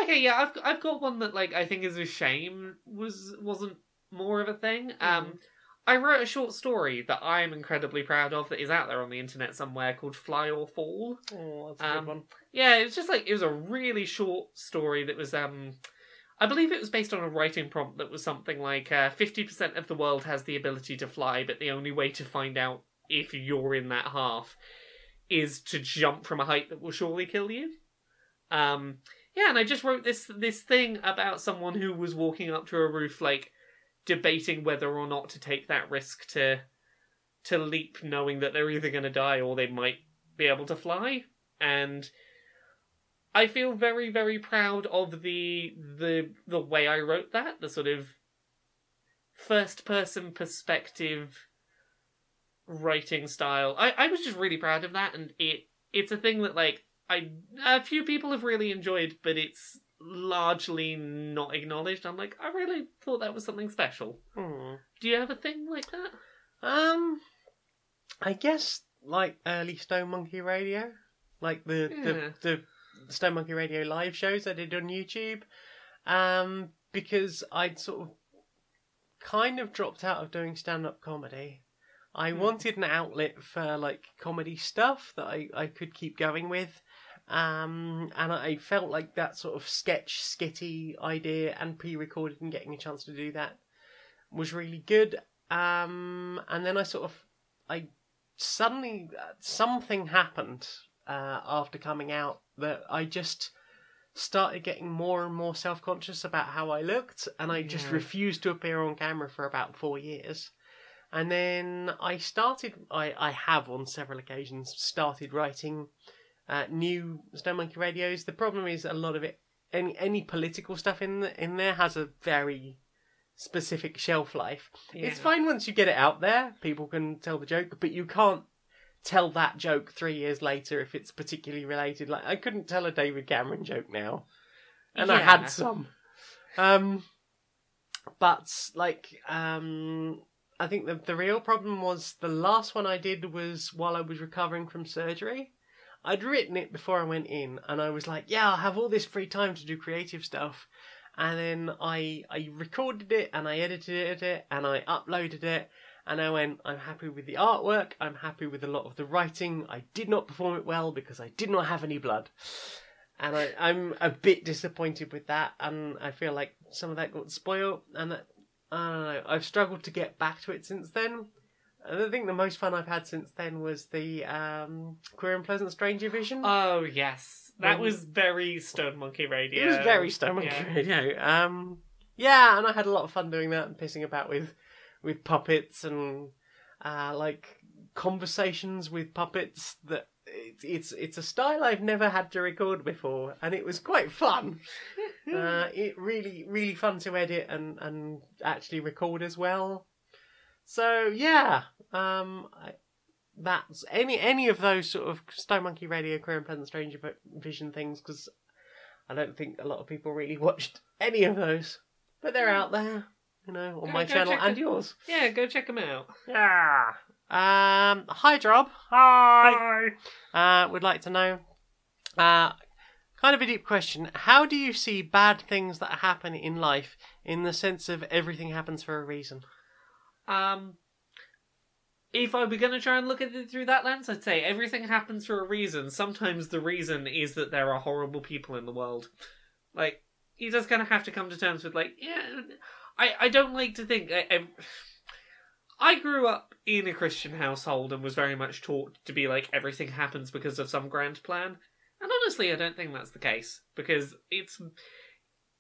A: Okay, yeah, I've I've got one that like I think is a shame was wasn't more of a thing. Um, I wrote a short story that I am incredibly proud of that is out there on the internet somewhere called Fly or Fall.
B: Oh, that's a
A: Um,
B: good one.
A: Yeah, it was just like it was a really short story that was um I believe it was based on a writing prompt that was something like uh, 50% of the world has the ability to fly, but the only way to find out if you're in that half is to jump from a height that will surely kill you. Um yeah, and I just wrote this this thing about someone who was walking up to a roof like debating whether or not to take that risk to to leap knowing that they're either going to die or they might be able to fly. And I feel very very proud of the the the way I wrote that the sort of first person perspective writing style. I I was just really proud of that and it it's a thing that like I a few people have really enjoyed but it's largely not acknowledged I'm like I really thought that was something special
B: Hmm.
A: do you have a thing like that
B: Um, I guess like early Stone Monkey Radio, like the
A: Yeah.
B: the the Stone Monkey Radio live shows I did on YouTube. Um, because I'd sort of kind of dropped out of doing stand up comedy. I
A: Hmm.
B: wanted an outlet for like comedy stuff that I, I could keep going with. Um, and I felt like that sort of sketch skitty idea and pre-recorded and getting a chance to do that was really good. Um, and then I sort of, I suddenly uh, something happened uh, after coming out that I just started getting more and more self conscious about how I looked, and I just
A: Yeah.
B: refused to appear on camera for about four years. And then I started, I, I have on several occasions started writing uh, new Stone Monkey radios. The problem is a lot of it, any any political stuff in the, in there has a very specific shelf life. It's fine once you get it out there, people can tell the joke, but you can't tell that joke three years later if it's particularly related. Like I couldn't tell a David Cameron joke now, and I had some. Um, but like, um, I think the the real problem was the last one I did was while I was recovering from surgery. I'd written it before I went in, and I was like, "Yeah, I'll have all this free time to do creative stuff." And then I I recorded it and I edited it and I uploaded it, and I went, "I'm happy with the artwork. I'm happy with a lot of the writing. I did not perform it well because I did not have any blood." And I, I'm a bit disappointed with that, and I feel like some of that got spoiled, and that I don't know. I've struggled to get back to it since then. And I think the most fun I've had since then was the um, Queer and Pleasant Stranger Vision.
A: Oh yes, that
B: When-
A: was very Stone Monkey Radio.
B: It was very Stone Monkey
A: Yeah.
B: Radio. Um, yeah, and I had a lot of fun doing that and pissing about with with puppets and uh, like conversations with puppets. That it, it's it's a style I've never had to record before, and it was quite fun. uh, it really really fun to edit and and actually record as well. So yeah, um, I, that's any any of those sort of Stone Monkey Radio, Queer and Pleasant Stranger Vision things because I don't think a lot of people really watched any of those, but they're out there, you know, on
A: Go-
B: my
A: go
B: channel and yours.
A: Yeah, go check them out.
B: Yeah. Um. Hi, Drob.
A: Hi.
B: Uh, would like to know. Uh, kind of a deep question. How do you see bad things that happen in life in the sense of everything happens for a reason?
A: Um, if I were going to try and look at it through that lens, I'd say everything happens for a reason. Sometimes the reason is that there are horrible people in the world. Like, you just kind of have to come to terms with, like, yeah, I, I don't like to think. I, I, I grew up in a Christian household and was very much taught to be like, everything happens because of some grand plan. And honestly, I don't think that's the case. Because it's.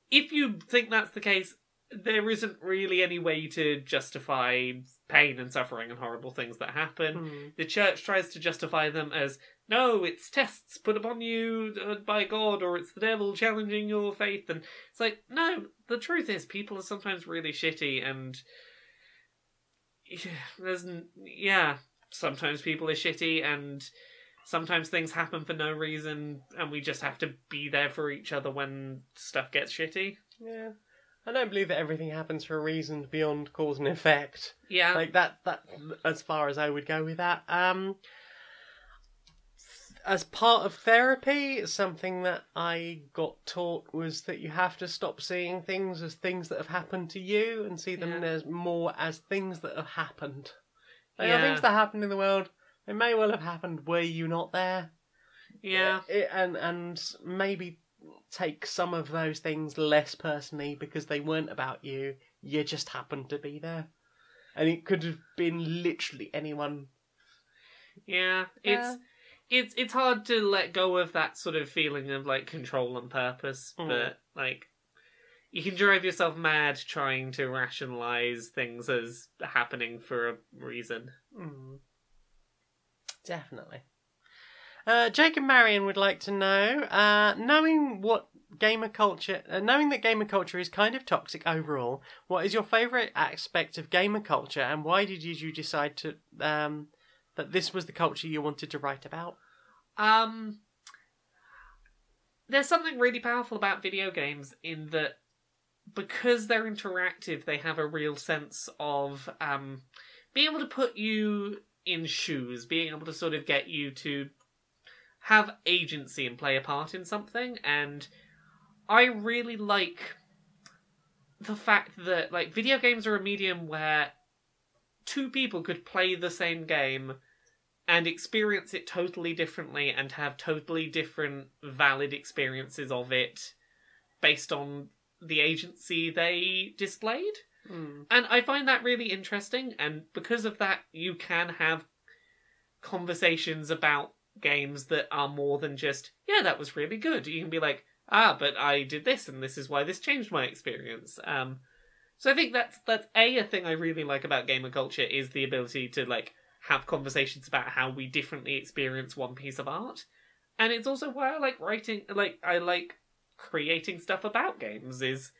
A: If you think that's the case, there isn't really any way to justify pain and suffering and horrible things that happen.
B: Hmm.
A: The church tries to justify them as no, it's tests put upon you uh, by God, or it's the devil challenging your faith, and it's like no. The truth is, people are sometimes really shitty, and yeah, there's yeah, sometimes people are shitty, and sometimes things happen for no reason, and we just have to be there for each other when stuff gets shitty.
B: Yeah. I don't believe that everything happens for a reason beyond cause and effect.
A: Yeah,
B: Like that that as far as I would go with that. Um as part of therapy, something that I got taught was that you have to stop seeing things as things that have happened to you and see them
A: Yeah.
B: as more as things that have happened. They
A: Yeah.
B: things that happen in the world. They may well have happened were you not there.
A: yeah,
B: It- and and maybe take some of those things less personally because they weren't about you. You just happened to be there, and it could have been literally anyone.
A: yeah. It's it's it's hard to let go of that sort of feeling of like control and purpose,
B: Mm.
A: but like you can drive yourself mad trying to rationalize things as happening for a reason.
B: Mm. Definitely. Uh, Jake and Marion would like to know, uh, knowing what gamer culture, uh, knowing that gamer culture is kind of toxic overall, what is your favourite aspect of gamer culture, and why did you decide to um, that this was the culture you wanted to write about?
A: Um, there's something really powerful about video games in that because they're interactive, they have a real sense of um, being able to put you in shoes, being able to sort of get you to have agency and play a part in something. And I really like the fact that like video games are a medium where two people could play the same game and experience it totally differently and have totally different valid experiences of it based on the agency they displayed.
B: Mm.
A: And I find that really interesting, and because of that, you can have conversations about games that are more than just, yeah, that was really good. You can be like, ah, but I did this, and this is why this changed my experience. Um, so I think that's that's a a thing I really like about gamer culture is the ability to like have conversations about how we differently experience one piece of art, and it's also why I like writing. Like I like creating stuff about games. Is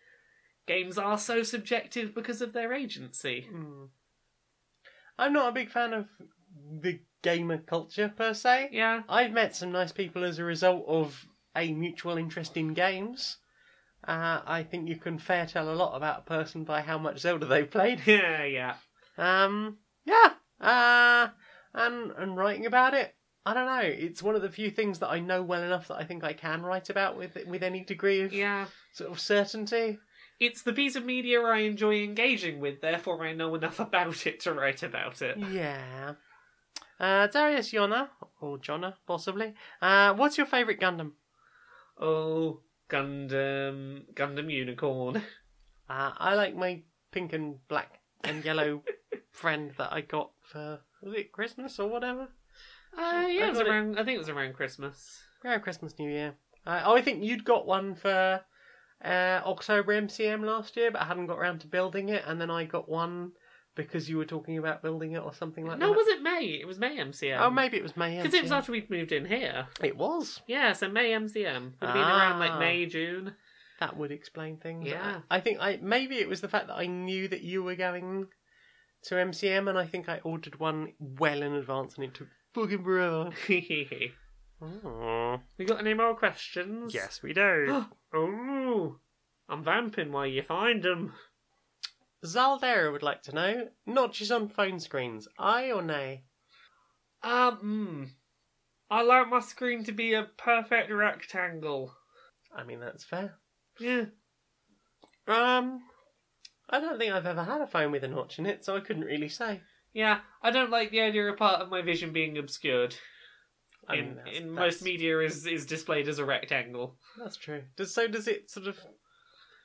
A: games are so subjective because of their agency.
B: Mm. I'm not a big fan of the gamer culture per se.
A: Yeah,
B: I've met some nice people as a result of a mutual interest in games. Uh, I think you can fair tell a lot about a person by how much Zelda they've played.
A: yeah, yeah.
B: Um, yeah. Uh, and and writing about it, I don't know. It's one of the few things that I know well enough that I think I can write about with with any degree of
A: Yeah.
B: sort of certainty.
A: It's the piece of media I enjoy engaging with, therefore I know enough about it to write about it.
B: Yeah. Uh, Darius Yona, or Jonna, possibly. Uh, what's your favourite Gundam?
A: Oh, Gundam, Gundam Unicorn.
B: Uh, I like my pink and black and yellow friend that I got for was it Christmas or whatever?
A: Uh, yeah, it was
B: got it.
A: around. I think it was around Christmas.
B: Around Christmas, New Year. Uh, oh, I think you'd got one for uh, October MCM last year, but I hadn't got around to building it, and then I got one because you were talking about building it or something like that?
A: no,
B: that.
A: was it May? It was May MCM.
B: Oh, maybe it was May.
A: Because it was
B: MCM.
A: after we'd moved in here.
B: It was.
A: Yeah, so May MCM. Would have been around like
B: Ah.
A: May, June.
B: That would explain things.
A: Yeah.
B: I, I think I maybe it was the fact that I knew that you were going to MCM, and I think I ordered one well in advance, and it took fucking forever.
A: we
B: Oh.
A: got any more questions?
B: Yes, we do.
A: Oh, I'm vamping while you find them.
B: Zaldera would like to know notches on phone screens, aye or nay?
A: Um, mm, I like my screen to be a perfect rectangle.
B: I mean, that's fair.
A: Yeah.
B: Um, I don't think I've ever had a phone with a notch in it, so I couldn't really say.
A: Yeah, I don't like the idea of part of my vision being obscured.
B: I
A: in
B: that's-
A: in
B: that's-
A: most media is is displayed as a rectangle.
B: That's true. Does so? Does it sort of?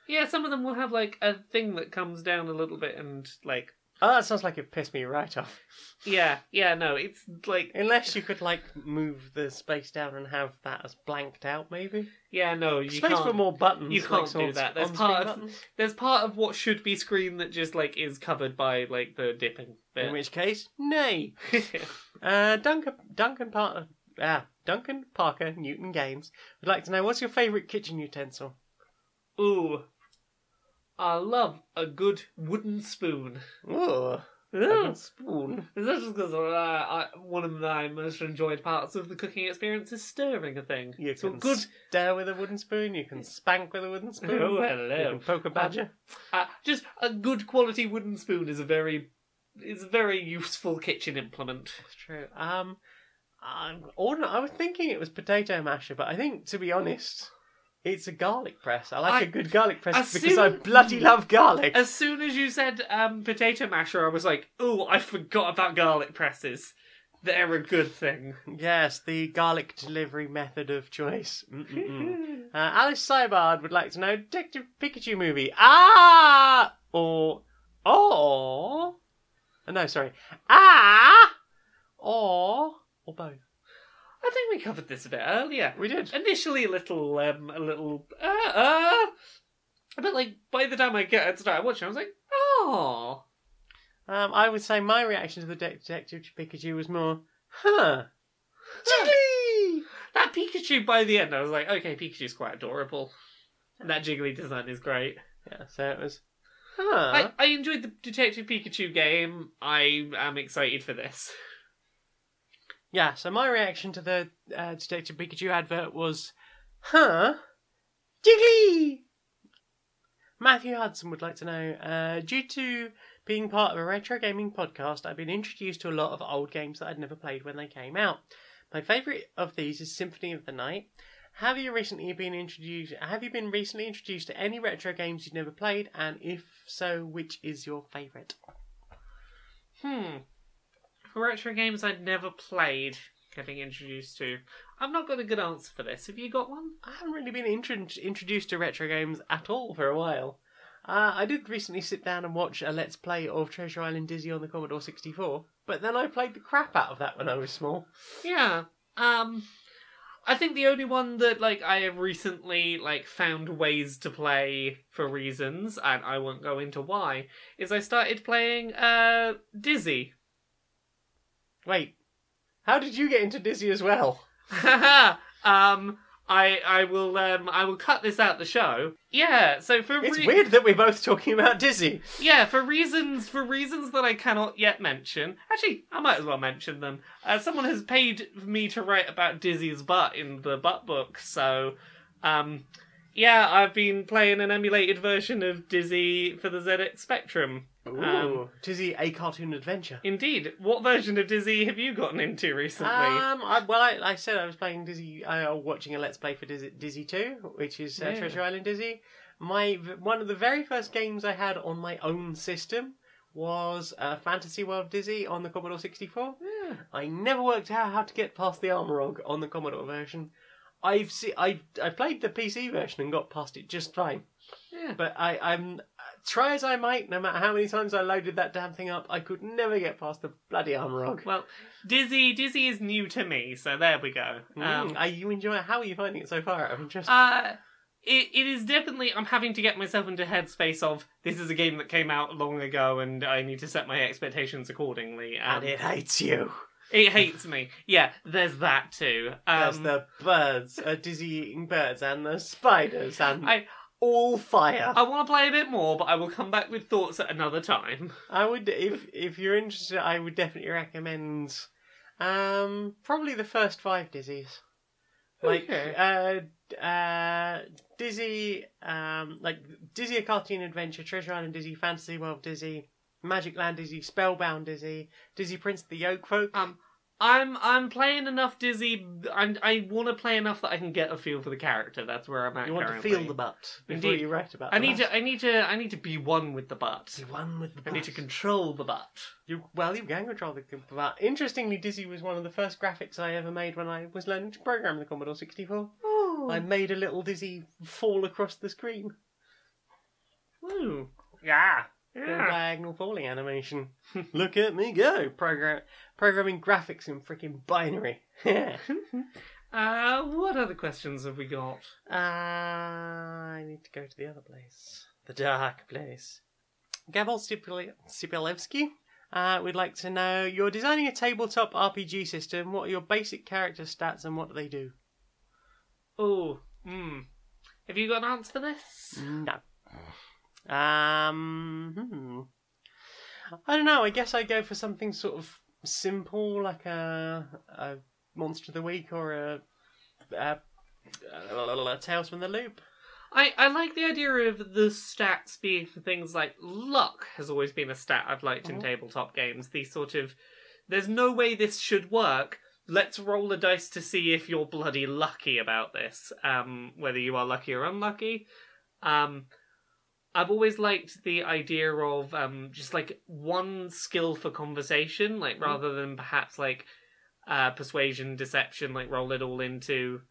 A: Yeah, some of them will have like a thing that comes down a little bit and like
B: Oh, that sounds like it pissed me right off.
A: yeah, yeah, no, it's like
B: Unless you could like move the space down and have that as blanked out, maybe.
A: yeah, no, you
B: space
A: can't.
B: for more buttons.
A: you
B: like
A: can't
B: sort
A: do
B: of
A: that. There's
B: on-screen
A: part of-
B: buttons.
A: There's part of what should be screen that just like is covered by like the dipping bit.
B: In which case, nay. Uh, Duncan Duncan Parker. Ah, Duncan Parker Newton Games would like to know what's your favourite kitchen utensil?
A: Ooh, I love a good wooden spoon.
B: Ooh,
A: Ooh.
B: a spoon.
A: Is that just because uh, I, one of my most enjoyed parts of the cooking experience is stirring a thing?
B: You
A: so
B: can
A: good.
B: stir with a wooden spoon. You can spank with a wooden spoon.
A: Oh, hello.
B: You can poke a badger.
A: Uh, just a good quality wooden spoon is a very is a very useful kitchen implement.
B: That's true. Um, I'm, I was thinking it was potato masher, but I think, to be honest, it's a garlic press. I like
A: I-
B: a good garlic press
A: as
B: because I
A: soon-
B: bloody love garlic.
A: As soon as you said um, potato masher, I was like, "Ooh, I forgot about garlic presses. They're a good thing."
B: Yes, the garlic delivery method of choice. Mm-mm-mm. uh, Alice Seibard would like to know Detective Pikachu movie. Ah! Or. Or. Oh, no, sorry. Ah! Or. Or both.
A: I think we covered this a bit earlier.
B: We did.
A: Initially, a little, um, a little, uh, uh, but like by the time I get started watching, I was like, "Oh,
B: Um, I would say my reaction to the Detective Pikachu was more, huh. Jiggly!
A: that Pikachu." By the end, I was like, "Okay, Pikachu's quite adorable." And that jiggly design is great.
B: Yeah, so it was, huh.
A: I, I enjoyed the Detective Pikachu game. I am excited for this.
B: Yeah, so my reaction to the uh, Detective Pikachu advert was, huh? Jiggly! Matthew Hudson would like to know, uh, due to being part of a retro gaming podcast, I've been introduced to a lot of old games that I'd never played when they came out. My favourite of these is Symphony of the Night. Have you recently been introduced? Have you been recently introduced to any retro games you've never played? And if so, which is your favourite?
A: Hmm. Retro games I'd never played, getting introduced to. I've not got a good answer for this. Have you got one?
B: I haven't really been intro- introduced to retro games at all for a while. Uh, I did recently sit down and watch a Let's Play of Treasure Island Dizzy on the Commodore 64, but then I played the crap out of that when I was small.
A: Yeah. Um I think the only one that like I have recently like found ways to play for reasons, and I won't go into why, is I started playing uh Dizzy.
B: Wait, how did you get into Dizzy as well?
A: um I I will um I will cut this out the show. Yeah, so for
B: It's weird that we're both talking about Dizzy.
A: Yeah, for reasons for reasons that I cannot yet mention. Actually, I might as well mention them. Uh, someone has paid me to write about Dizzy's butt in the butt book, so um, yeah, I've been playing an emulated version of Dizzy for the ZX Spectrum.
B: Ooh,
A: Um,
B: Dizzy, a cartoon adventure.
A: indeed, what version of Dizzy have you gotten into recently?
B: Um, I, well, I, I said I was playing Dizzy, uh, watching a Let's Play for Dizzy, Dizzy 2, which is uh,
A: Yeah.
B: Treasure Island Dizzy. My One of the very first games I had on my own system was uh, Fantasy World Dizzy on the Commodore 64.
A: Yeah.
B: I never worked out how to get past the Armorog on the Commodore version. I've see, I I played the PC version and got past it just fine.
A: Yeah.
B: But I I'm try as I might, no matter how many times I loaded that damn thing up, I could never get past the bloody Armorog.
A: Well, Dizzy Dizzy is new to me, so there we go. Um,
B: Mm, are you enjoying? How are you finding it so far? I'm just
A: Uh, it, it is definitely. I'm having to get myself into headspace of this is a game that came out long ago, and I need to set my expectations accordingly.
B: and it hates you.
A: It hates me. Yeah, there's that too. Um,
B: There's the birds, uh, dizzy eating birds, and the spiders, and
A: I
B: all fire.
A: I want to play a bit more, but I will come back with thoughts at another time.
B: I would, if if you're interested, I would definitely recommend, um, probably the first five Dizzies, like
A: Okay.
B: uh, uh, Dizzy, um, like Dizzy a cartoon adventure, Treasure Island Dizzy, Fantasy World Dizzy, Magic Land Dizzy, Spellbound Dizzy, Dizzy Prince of the Yolk Folk.
A: Um, I'm I'm playing enough Dizzy. I'm, I want to play enough that I can get a feel for the character. That's where I'm at.
B: You want to feel the butt before
A: Indeed.
B: you write about.
A: I need
B: butt.
A: to. I need to. I need to be one with the butt.
B: You won with the Butt.
A: I need to control the butt.
B: You, well, you can control the butt. Interestingly, Dizzy was one of the first graphics I ever made when I was learning to program the Commodore 64. I made a little Dizzy fall across the screen.
A: Woo.
B: Yeah.
A: Yeah.
B: diagonal falling animation. Look at me go! Program programming graphics in freaking binary. uh,
A: Uh, what other questions have we got?
B: I need to go to the other place, the dark place. Gavel Stipile- Stipilevsky uh, would like to know: You're designing a tabletop RPG system. What are your basic character stats and what do they do?
A: Oh, hmm. Have you got an answer for this?
B: No. Um, hmm. I don't know. I guess I go for something sort of simple, like a, a monster of the week or a, a, a Tales from the Loop.
A: I, I like the idea of the stats being for things like luck has always been a stat I've liked in
B: Mhm.
A: tabletop games. The sort of there's no way this should work. Let's roll a dice to see if you're bloody lucky about this. Um, whether you are lucky or unlucky. Um, I've always liked the idea of um, just like one skill for conversation, like rather than perhaps like uh, persuasion, deception, like roll it all into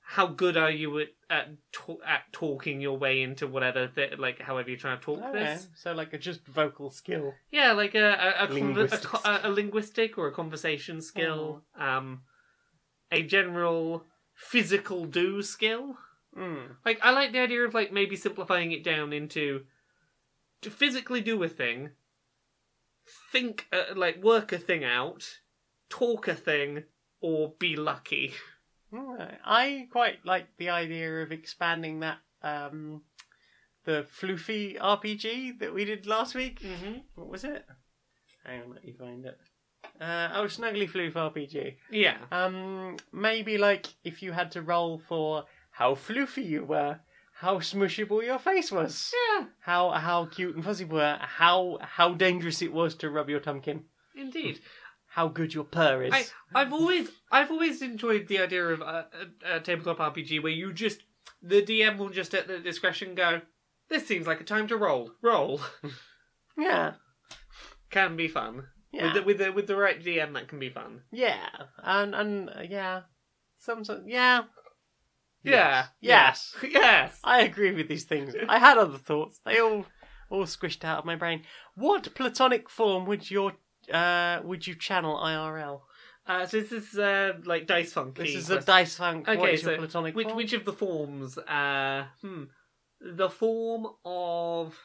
A: how good are you at at, ta- at talking your way into whatever th- like however you're trying to talk
B: Okay,
A: this.
B: so like a just vocal skill.
A: Yeah, like a a, a, conver- a, co- a, a linguistic or a conversation skill, um, a general physical do skill.
B: Mm.
A: Like I like the idea of like maybe simplifying it down into to physically do a thing, think uh, like work a thing out, talk a thing, or be lucky.
B: I quite like the idea of expanding that um, the floofy RPG that we did last week.
A: Mm-hmm.
B: What was it? Hang on, let me find it. Uh, oh, Snuggly Floof RPG.
A: Yeah.
B: Um, maybe like if you had to roll for how floofy you were, how smushable your face was,
A: Yeah.
B: how how cute and fuzzy you were, how how dangerous it was to rub your tumpkin,
A: Indeed.
B: how good your purr is.
A: I, I've always I've always enjoyed the idea of a, a, a tabletop RPG where you just the DM will just at the discretion go. This seems like a time to roll. Roll
B: Yeah,
A: can be fun
B: yeah,
A: with the, with the with the right DM. That can be fun.
B: yeah, and and uh, yeah, some sort, yeah,
A: Yeah.
B: yes.
A: Yes.
B: I agree with these things. I had other thoughts. They all all squished out of my brain. What platonic form would your uh would you channel IRL?
A: Uh, so this is uh, like dice funk.
B: This is a dice funk. what
A: Okay,
B: is your
A: so
B: platonic
A: which
B: form?
A: which of the forms? Uh, hmm, the form of.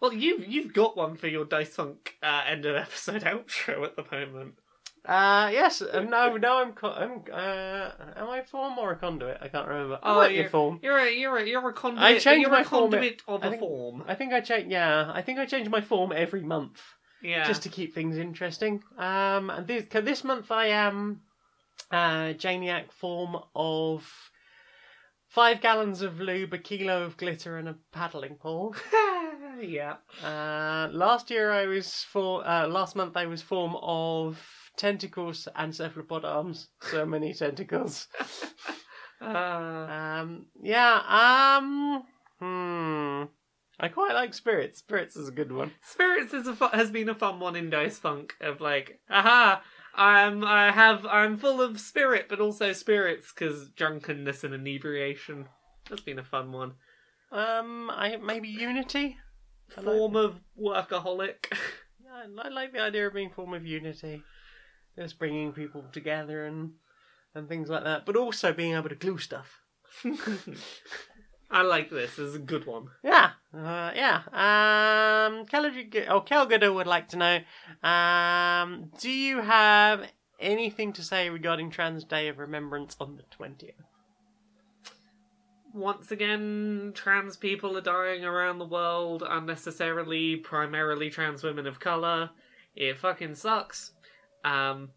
A: Well, you've you've got one for your dice funk uh, end of episode outro at the moment.
B: Uh yes. Uh, no, no. I'm. Co- I'm. Uh, am I form or a conduit? I can't remember.
A: Oh,
B: a
A: you're-
B: form.
A: You're a you're a you're a conduit.
B: I changed my
A: a
B: form-
A: conduit of
B: I
A: a
B: think-
A: form.
B: I think I change. Yeah, I think I change my form every month
A: Yeah.
B: just to keep things interesting. Um, and this this month I am uh Janiac form of five gallons of lube, a kilo of glitter, and a paddling pool.
A: yeah.
B: Uh, last year I was for uh, last month I was form of tentacles and cephalopod arms. So many tentacles.
A: Uh,
B: Um, yeah. Um. Hmm. I quite like spirits. Spirits is a good one.
A: Spirits is a fu- has been a fun one in Dice Funk of like, aha, I'm I have I'm full of spirit, but also spirits because drunkenness and inebriation. That's been a fun one.
B: Um. I maybe unity. I like-
A: Form of workaholic.
B: Yeah, I like the idea of being form of unity, just bringing people together and and things like that. But also being able to glue stuff.
A: I like this. This is a good one.
B: Yeah, uh, yeah. Um, Calgary, oh, would like to know, um, do you have anything to say regarding Trans Day of Remembrance on the twentieth?
A: Once again, trans people are dying around the world unnecessarily, primarily trans women of colour. It fucking sucks. Um,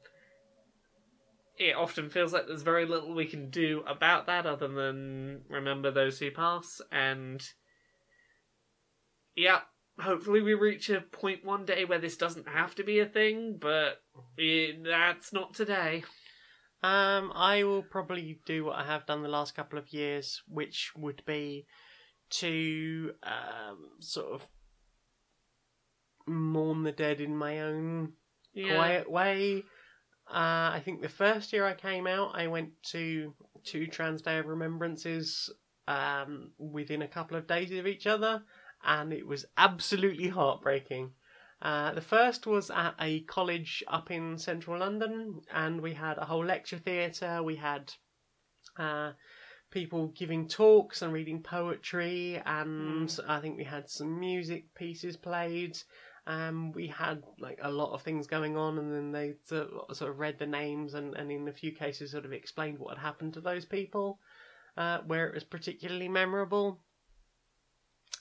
A: it often feels like there's very little we can do about that other than remember those who pass, and. Yeah, hopefully we reach a point one day where this doesn't have to be a thing, but it, that's not today.
B: Um, I will probably do what I have done the last couple of years, which would be to um, sort of mourn the dead in my own
A: Yeah.
B: quiet way. Uh, I think the first year I came out, I went to two Trans Day of Remembrances um, within a couple of days of each other, and it was absolutely heartbreaking. Uh, the first was at a college up in central London, and we had a whole lecture theatre. We had uh, people giving talks and reading poetry, and I think we had some music pieces played. Um, we had like a lot of things going on, and then they sort of, sort of read the names, and, and in a few cases, sort of explained what had happened to those people, uh, where it was particularly memorable.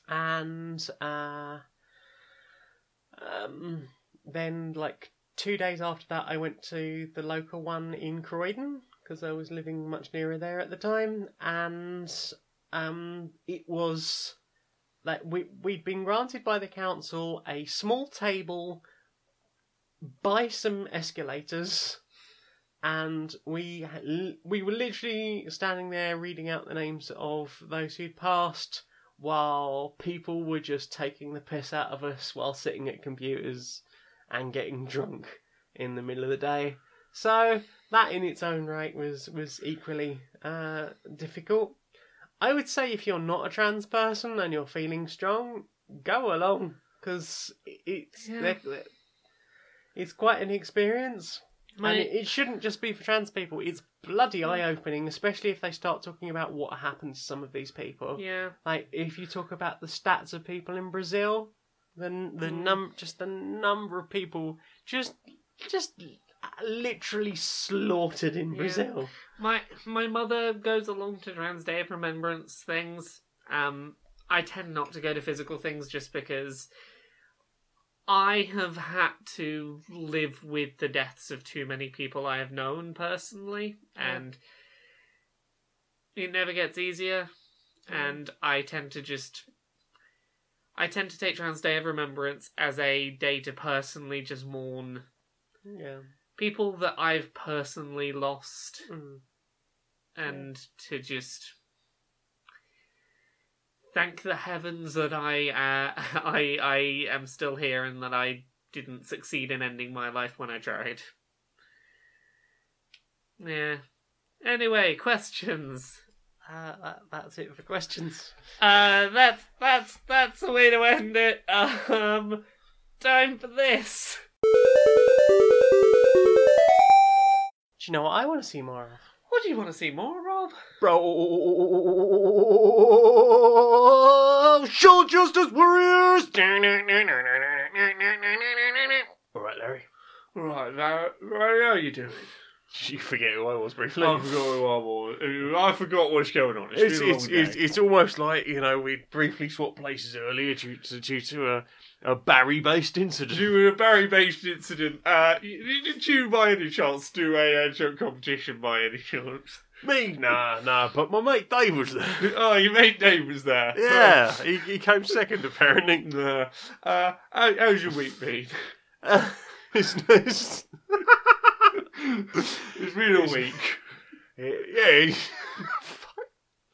B: And uh, um, then, like two days after that, I went to the local one in Croydon because I was living much nearer there at the time, and um, it was like we we'd been granted by the council a small table by some escalators and we we were literally standing there reading out the names of those who'd passed while people were just taking the piss out of us while sitting at computers and getting drunk in the middle of the day. So that in its own right was was equally uh, difficult I would say if you're not a trans person and you're feeling strong, go along because it's
A: Yeah.
B: they're- they're- it's quite an experience,
A: My-
B: and it, it shouldn't just be for trans people. It's bloody eye opening, especially if they start talking about what happened to some of these people.
A: yeah.
B: Like if you talk about the stats of people in Brazil, then the
A: Mm.
B: num just the number of people just just literally slaughtered in. Brazil.
A: My my mother goes along to Trans Day of Remembrance things. Um, I tend not to go to physical things just because I have had to live with the deaths of too many people I have known personally, and it never gets easier. And I tend to just. I tend to take Trans Day of Remembrance as a day to personally just mourn
B: Yeah.
A: People that I've personally lost
B: Mm.
A: and to just thank the heavens that I uh, I I am still here and that I didn't succeed in ending my life when I tried. Yeah. Anyway, questions.
B: Uh, that, that's it for questions.
A: Uh, that's that's that's the way to end it. Um, time for this.
B: Do you know what I want to see more of?
A: What do you want to see more of?
C: Bro, show justice warriors. All right, Larry.
A: Right, now, right, how are you doing?
C: You forget who I was briefly.
A: I forgot who I was. I forgot what's going on. It's,
C: It's,
A: been a
C: it's,
A: long
C: it's,
A: day.
C: it's almost like, you know, we briefly swapped places earlier due to, due to a, a Barry based incident.
A: Due to a Barry-based incident, uh, did you by any chance do a uh, joke competition by any chance?
C: Me? Nah, nah, but my mate Dave was there.
A: oh, your mate Dave was there.
C: Yeah, he, he came second apparently.
A: Uh, uh, how, how's your week been?
C: Uh, it's, it's,
A: It's been a week.
C: yeah, he-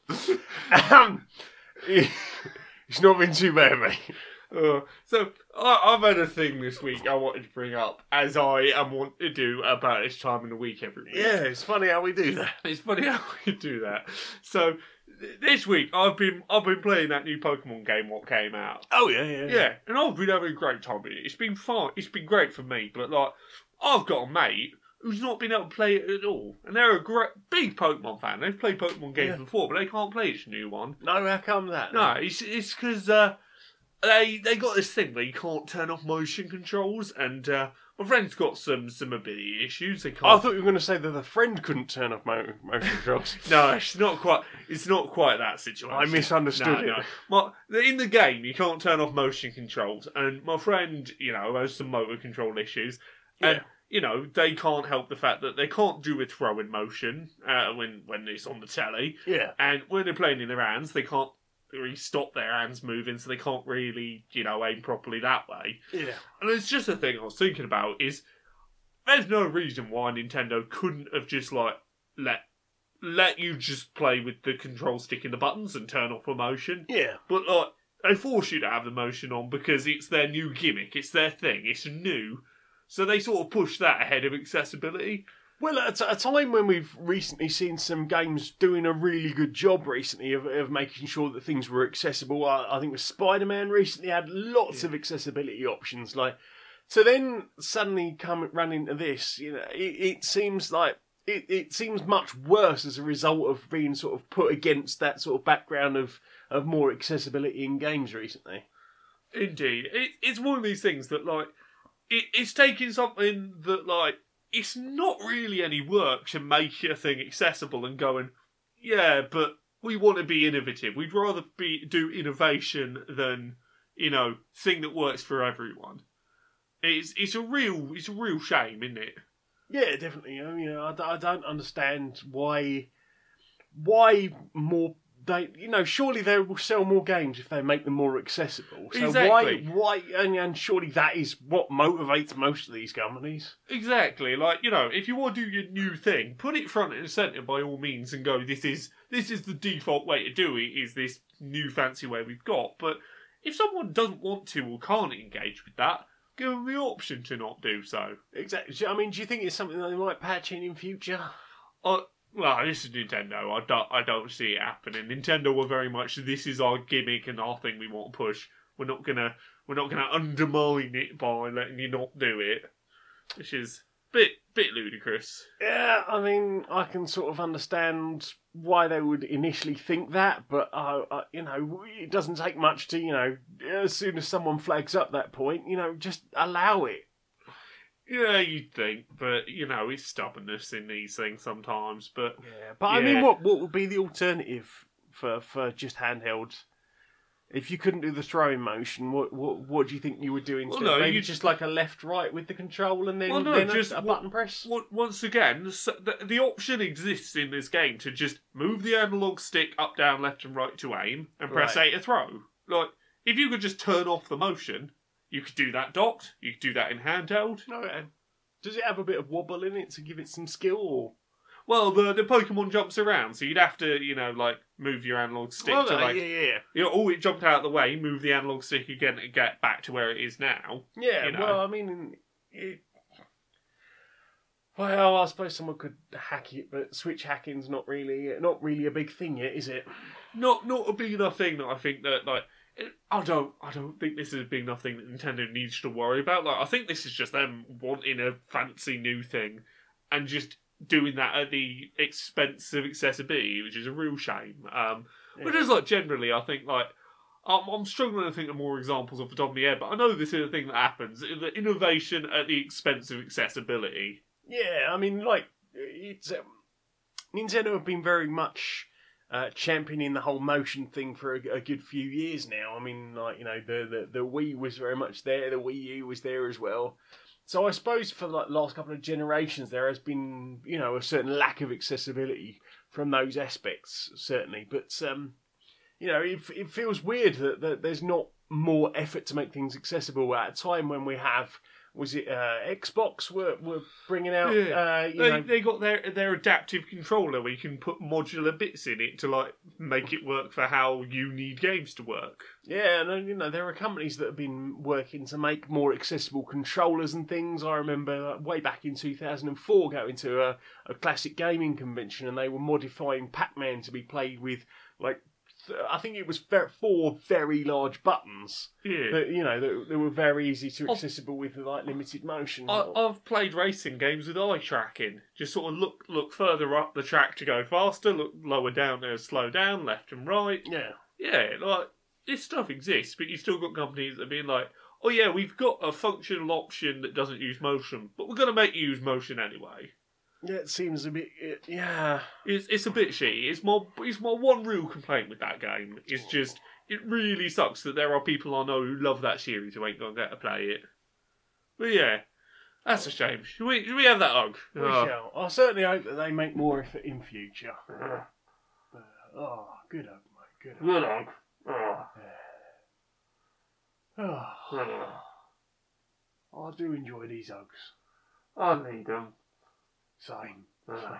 C: um, it's not been too bad, mate.
A: Uh, so I, I've had a thing this week I wanted to bring up, as I am want to do about this time in the week every week.
C: Yeah, it's funny how we do that.
A: It's funny how we do that. So th- this week I've been I've been playing that new Pokemon game what came out.
C: Oh yeah, yeah,
A: Yeah, and I've been having a great time with it. It's been fun. It's been great for me. But like, I've got a mate who's not been able to play it at all, and they're a great big Pokemon fan. They've played Pokemon games
C: Yeah.
A: before, but they can't play this new one.
C: No, how come that?
A: No, it's it's because uh, they they got this thing where you can't turn off motion controls, and uh, my friend's got some some ability issues. They can't.
C: I thought you were going to say that the friend couldn't turn off mo- motion controls.
A: No, it's not quite. It's not quite that situation.
C: I misunderstood
A: No,
C: it.
A: no. My, in the game, you can't turn off motion controls, and my friend, you know, has some motor control issues, and
C: Yeah.
A: You know they can't help the fact that they can't do a throw in motion uh, when when it's on the telly,
C: Yeah.
A: and when they're playing in their hands, they can't really stop their hands moving, so they can't really, you know, aim properly that way.
B: Yeah.
A: And it's just a thing I was thinking about is there's no reason why Nintendo couldn't have just like let let you just play with the control stick and the buttons and turn off the motion.
B: Yeah.
A: But like they force you to have the motion on because it's their new gimmick, it's their thing, it's new. So they sort of push that ahead of accessibility.
B: Well, at a time when we've recently seen some games doing a really good job recently of, of making sure that things were accessible, I, I think with Spider Man recently had lots of accessibility options. Like, so then suddenly come run into this, you know, it, it seems like it, it seems much worse as a result of being sort of put against that sort of background of, of more accessibility in games recently.
A: Indeed, it, it's one of these things that like it, it's taking something that like it's not really any work to make a thing accessible and going, yeah, but we want to be innovative. We'd rather be do innovation than you know thing that works for everyone. It's it's a real it's a real shame, isn't it?
B: Yeah, definitely. I mean, I, I don't understand why why more they you know surely they will sell more games if they make them more accessible. So
A: Exactly.
B: why why and, and surely that is what motivates most of these companies.
A: Exactly. Like you know, if you want to do your new thing, put it front and centre by all means, and go. This is this is the default way to do it. Is this new fancy way we've got? But if someone doesn't want to or can't engage with that, give them the option to not do so.
B: Exactly. I mean, do you think it's something that they might patch in in future?
A: Uh, well, this is Nintendo. I don't, I don't see it happening. Nintendo were very much this is our gimmick and our thing we want to push. We're not gonna, we're not gonna undermine it by letting you not do it, which is a bit, bit ludicrous.
B: Yeah, I mean, I can sort of understand why they would initially think that, but uh, uh, you know, it doesn't take much to you know, as soon as someone flags up that point, you know, just allow it.
A: Yeah, you'd think, but you know, it's stubbornness in these things sometimes. But
B: Yeah, but I mean, what what would be the alternative for for just handheld? If you couldn't do the throwing motion, what what what do you think you would do instead?
A: no,
B: Maybe
A: you-
B: just like a left right with the control and then,
A: Well, no,
B: then
A: just
B: a,
A: what-
B: button press.
A: on- once again, the, the option exists in this game to just move the analog stick up, down, left, and right to aim, and press
B: Right.
A: A to throw. Like, if you could just turn off the motion, you could do that docked. You could do that in handheld.
B: Okay. Does it have a bit of wobble in it to give it some skill? Or...
A: Well, the the Pokemon jumps around, so you'd have to, you know, like move your analog stick
B: Well,
A: to
B: no,
A: like,
B: yeah, yeah,
A: you know, oh, it jumped out of the way, move the analog stick again to get back to where it is now.
B: yeah.
A: You know.
B: Well, I mean, it... well, I suppose someone could hack it, but Switch hacking's not really not really a big thing yet, is it?
A: not not a big enough thing that I think that like I don't I don't think this is a big enough thing that Nintendo needs to worry about. Like I think this is just them wanting a fancy new thing and just doing that at the expense of accessibility, which is a real shame. Um, but
B: Yeah.
A: just like generally, I think like. I'm, I'm struggling to think of more examples off the top of my head, but I know this is a thing that happens. The innovation at the expense of accessibility.
B: Yeah, I mean, like it's um, Nintendo have been very much uh, championing the whole motion thing for a, a good few years now. I mean, like you know, the, the the Wii was very much there, the Wii U was there as well. So I suppose for the last couple of generations, there has been you know a certain lack of accessibility from those aspects, certainly. But um, you know, it, it feels weird that, that there's not more effort to make things accessible at a time when we have was it uh, Xbox were were bringing out
A: Yeah.
B: uh, you
A: They,
B: know
A: they got their their adaptive controller where you can put modular bits in it to like make it work for how you need games to work.
B: yeah and you know there are companies that have been working to make more accessible controllers and things. I remember like, way back in 2004 going to a, a classic gaming convention and they were modifying Pac-Man to be played with like I think it was four very large buttons
A: Yeah.
B: that you know that, that were very easy to accessible with like limited motion.
A: I, I've played racing games with eye tracking. Just sort of look look further up the track to go faster, look lower down to slow down, left and right.
B: yeah.
A: Yeah, like this stuff exists, but you've still got companies that are being like, "Oh yeah, we've got a functional option that doesn't use motion, but we're going to make you use motion anyway."
B: Yeah, it seems a bit. It, yeah,
A: It's it's a bit shitty. It's my it's my one real complaint with that game. It's just it really sucks that there are people I know who love that series who ain't gonna get to play it. But yeah, that's a shame. Should we should we have that hug?
B: we
A: Oh.
B: shall. I certainly hope that they make more effort in future. Uh, oh, good hope, mate. Good hope.
A: Good hug.
D: Oh.
C: Oh, I do enjoy these hugs.
D: I need them.
C: Same.
D: Oh.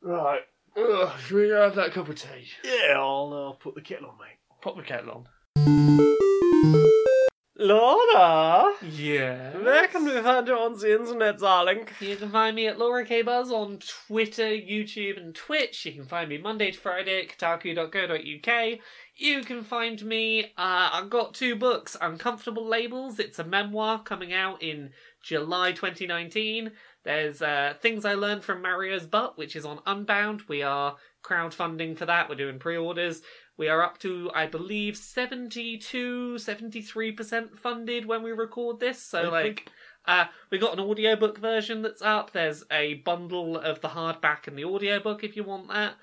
D: Right. Ugh, should we have that cup of tea?
C: Yeah, I'll uh, put the kettle on, mate.
D: Pop the kettle on.
B: Laura!
A: Yeah.
B: Where can we find you on the internet, darling?
A: You can find me at Laura K Buzz on Twitter, YouTube, and Twitch. You can find me Monday to Friday at kotaku.co.uk. You can find me. Uh, I've got two books Uncomfortable Labels. It's a memoir coming out in July 2019. There's uh, Things I Learned from Mario's Butt, which is on Unbound. We are crowdfunding for that. We're doing pre orders. We are up to, I believe, 72, 73% funded when we record this. So, like, uh, we got an audiobook version that's up. There's a bundle of the hardback and the audiobook if you want that.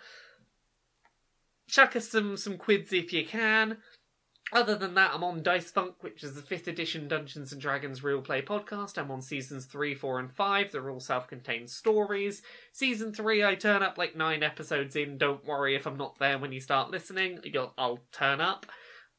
A: Chuck us some, some quids if you can. Other than that, I'm on Dice Funk, which is the 5th edition Dungeons and Dragons real play podcast. I'm on seasons 3, 4, and 5. They're all self contained stories. Season 3, I turn up like 9 episodes in. Don't worry if I'm not there when you start listening. You'll, I'll turn up.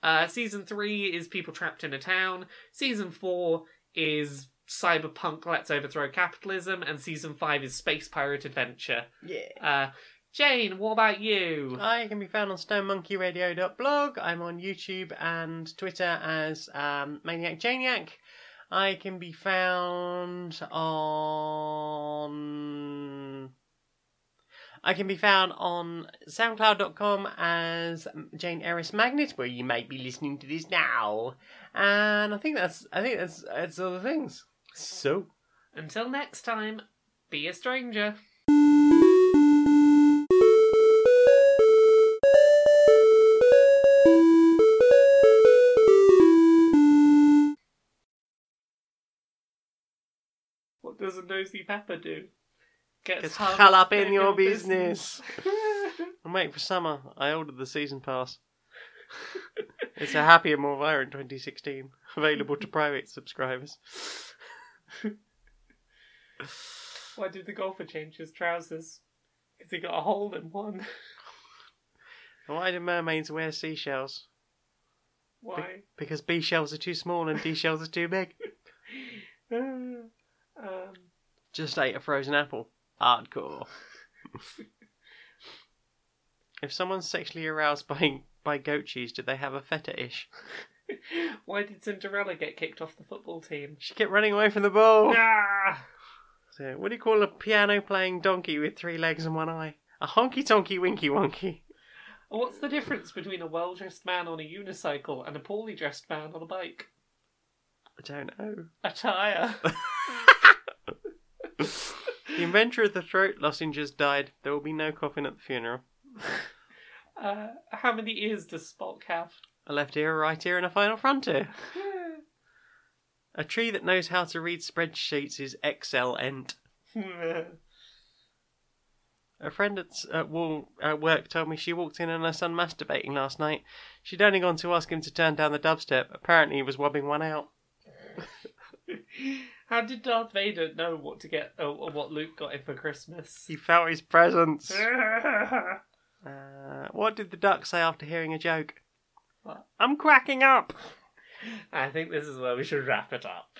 A: Uh, season 3 is People Trapped in a Town. Season 4 is Cyberpunk Let's Overthrow Capitalism. And Season 5 is Space Pirate Adventure.
B: Yeah.
A: Uh, Jane, what about you?
B: I can be found on stonemonkeyradio.blog. I'm on YouTube and Twitter as um, Maniac Janiac. I can be found on. I can be found on SoundCloud.com as Jane Eris Magnet, where you might be listening to this now. And I think that's I think that's that's all the things. So
A: Until next time, be a stranger. Does a nosy pepper do? Gets
B: Gets
A: hung
B: hung up in your business. I'm waiting for summer. I ordered the season pass. it's a happier, more vibrant 2016, available to private subscribers.
A: Why did the golfer change his trousers? Because he got a hole in one.
B: Why do mermaids wear seashells?
A: Why?
B: Because B shells are too small and D shells are too big.
A: um,
B: Just ate a frozen apple. Hardcore. if someone's sexually aroused by by goat cheese, do they have a fetish?
A: why did Cinderella get kicked off the football team?
B: She kept running away from the ball.
A: Ah!
B: So, what do you call a piano playing donkey with three legs and one eye? A honky tonky winky wonky.
A: What's the difference between a well dressed man on a unicycle and a poorly dressed man on a bike?
B: I don't know.
A: A tyre.
B: The inventor of the throat lozenges died. There will be no coffin at the funeral.
A: uh, how many ears does Spock have?
B: A left ear, a right ear, and a final front ear. A tree that knows how to read spreadsheets is excellent. A friend at, at, wall, at work told me she walked in on her son masturbating last night. She'd only gone to ask him to turn down the dubstep. Apparently, he was wobbing one out.
A: How did Darth Vader know what to get, or or what Luke got him for Christmas?
B: He felt his presence. Uh, what did the duck say after hearing a joke?
A: What?
B: I'm cracking up.
A: I think this is where we should wrap it up.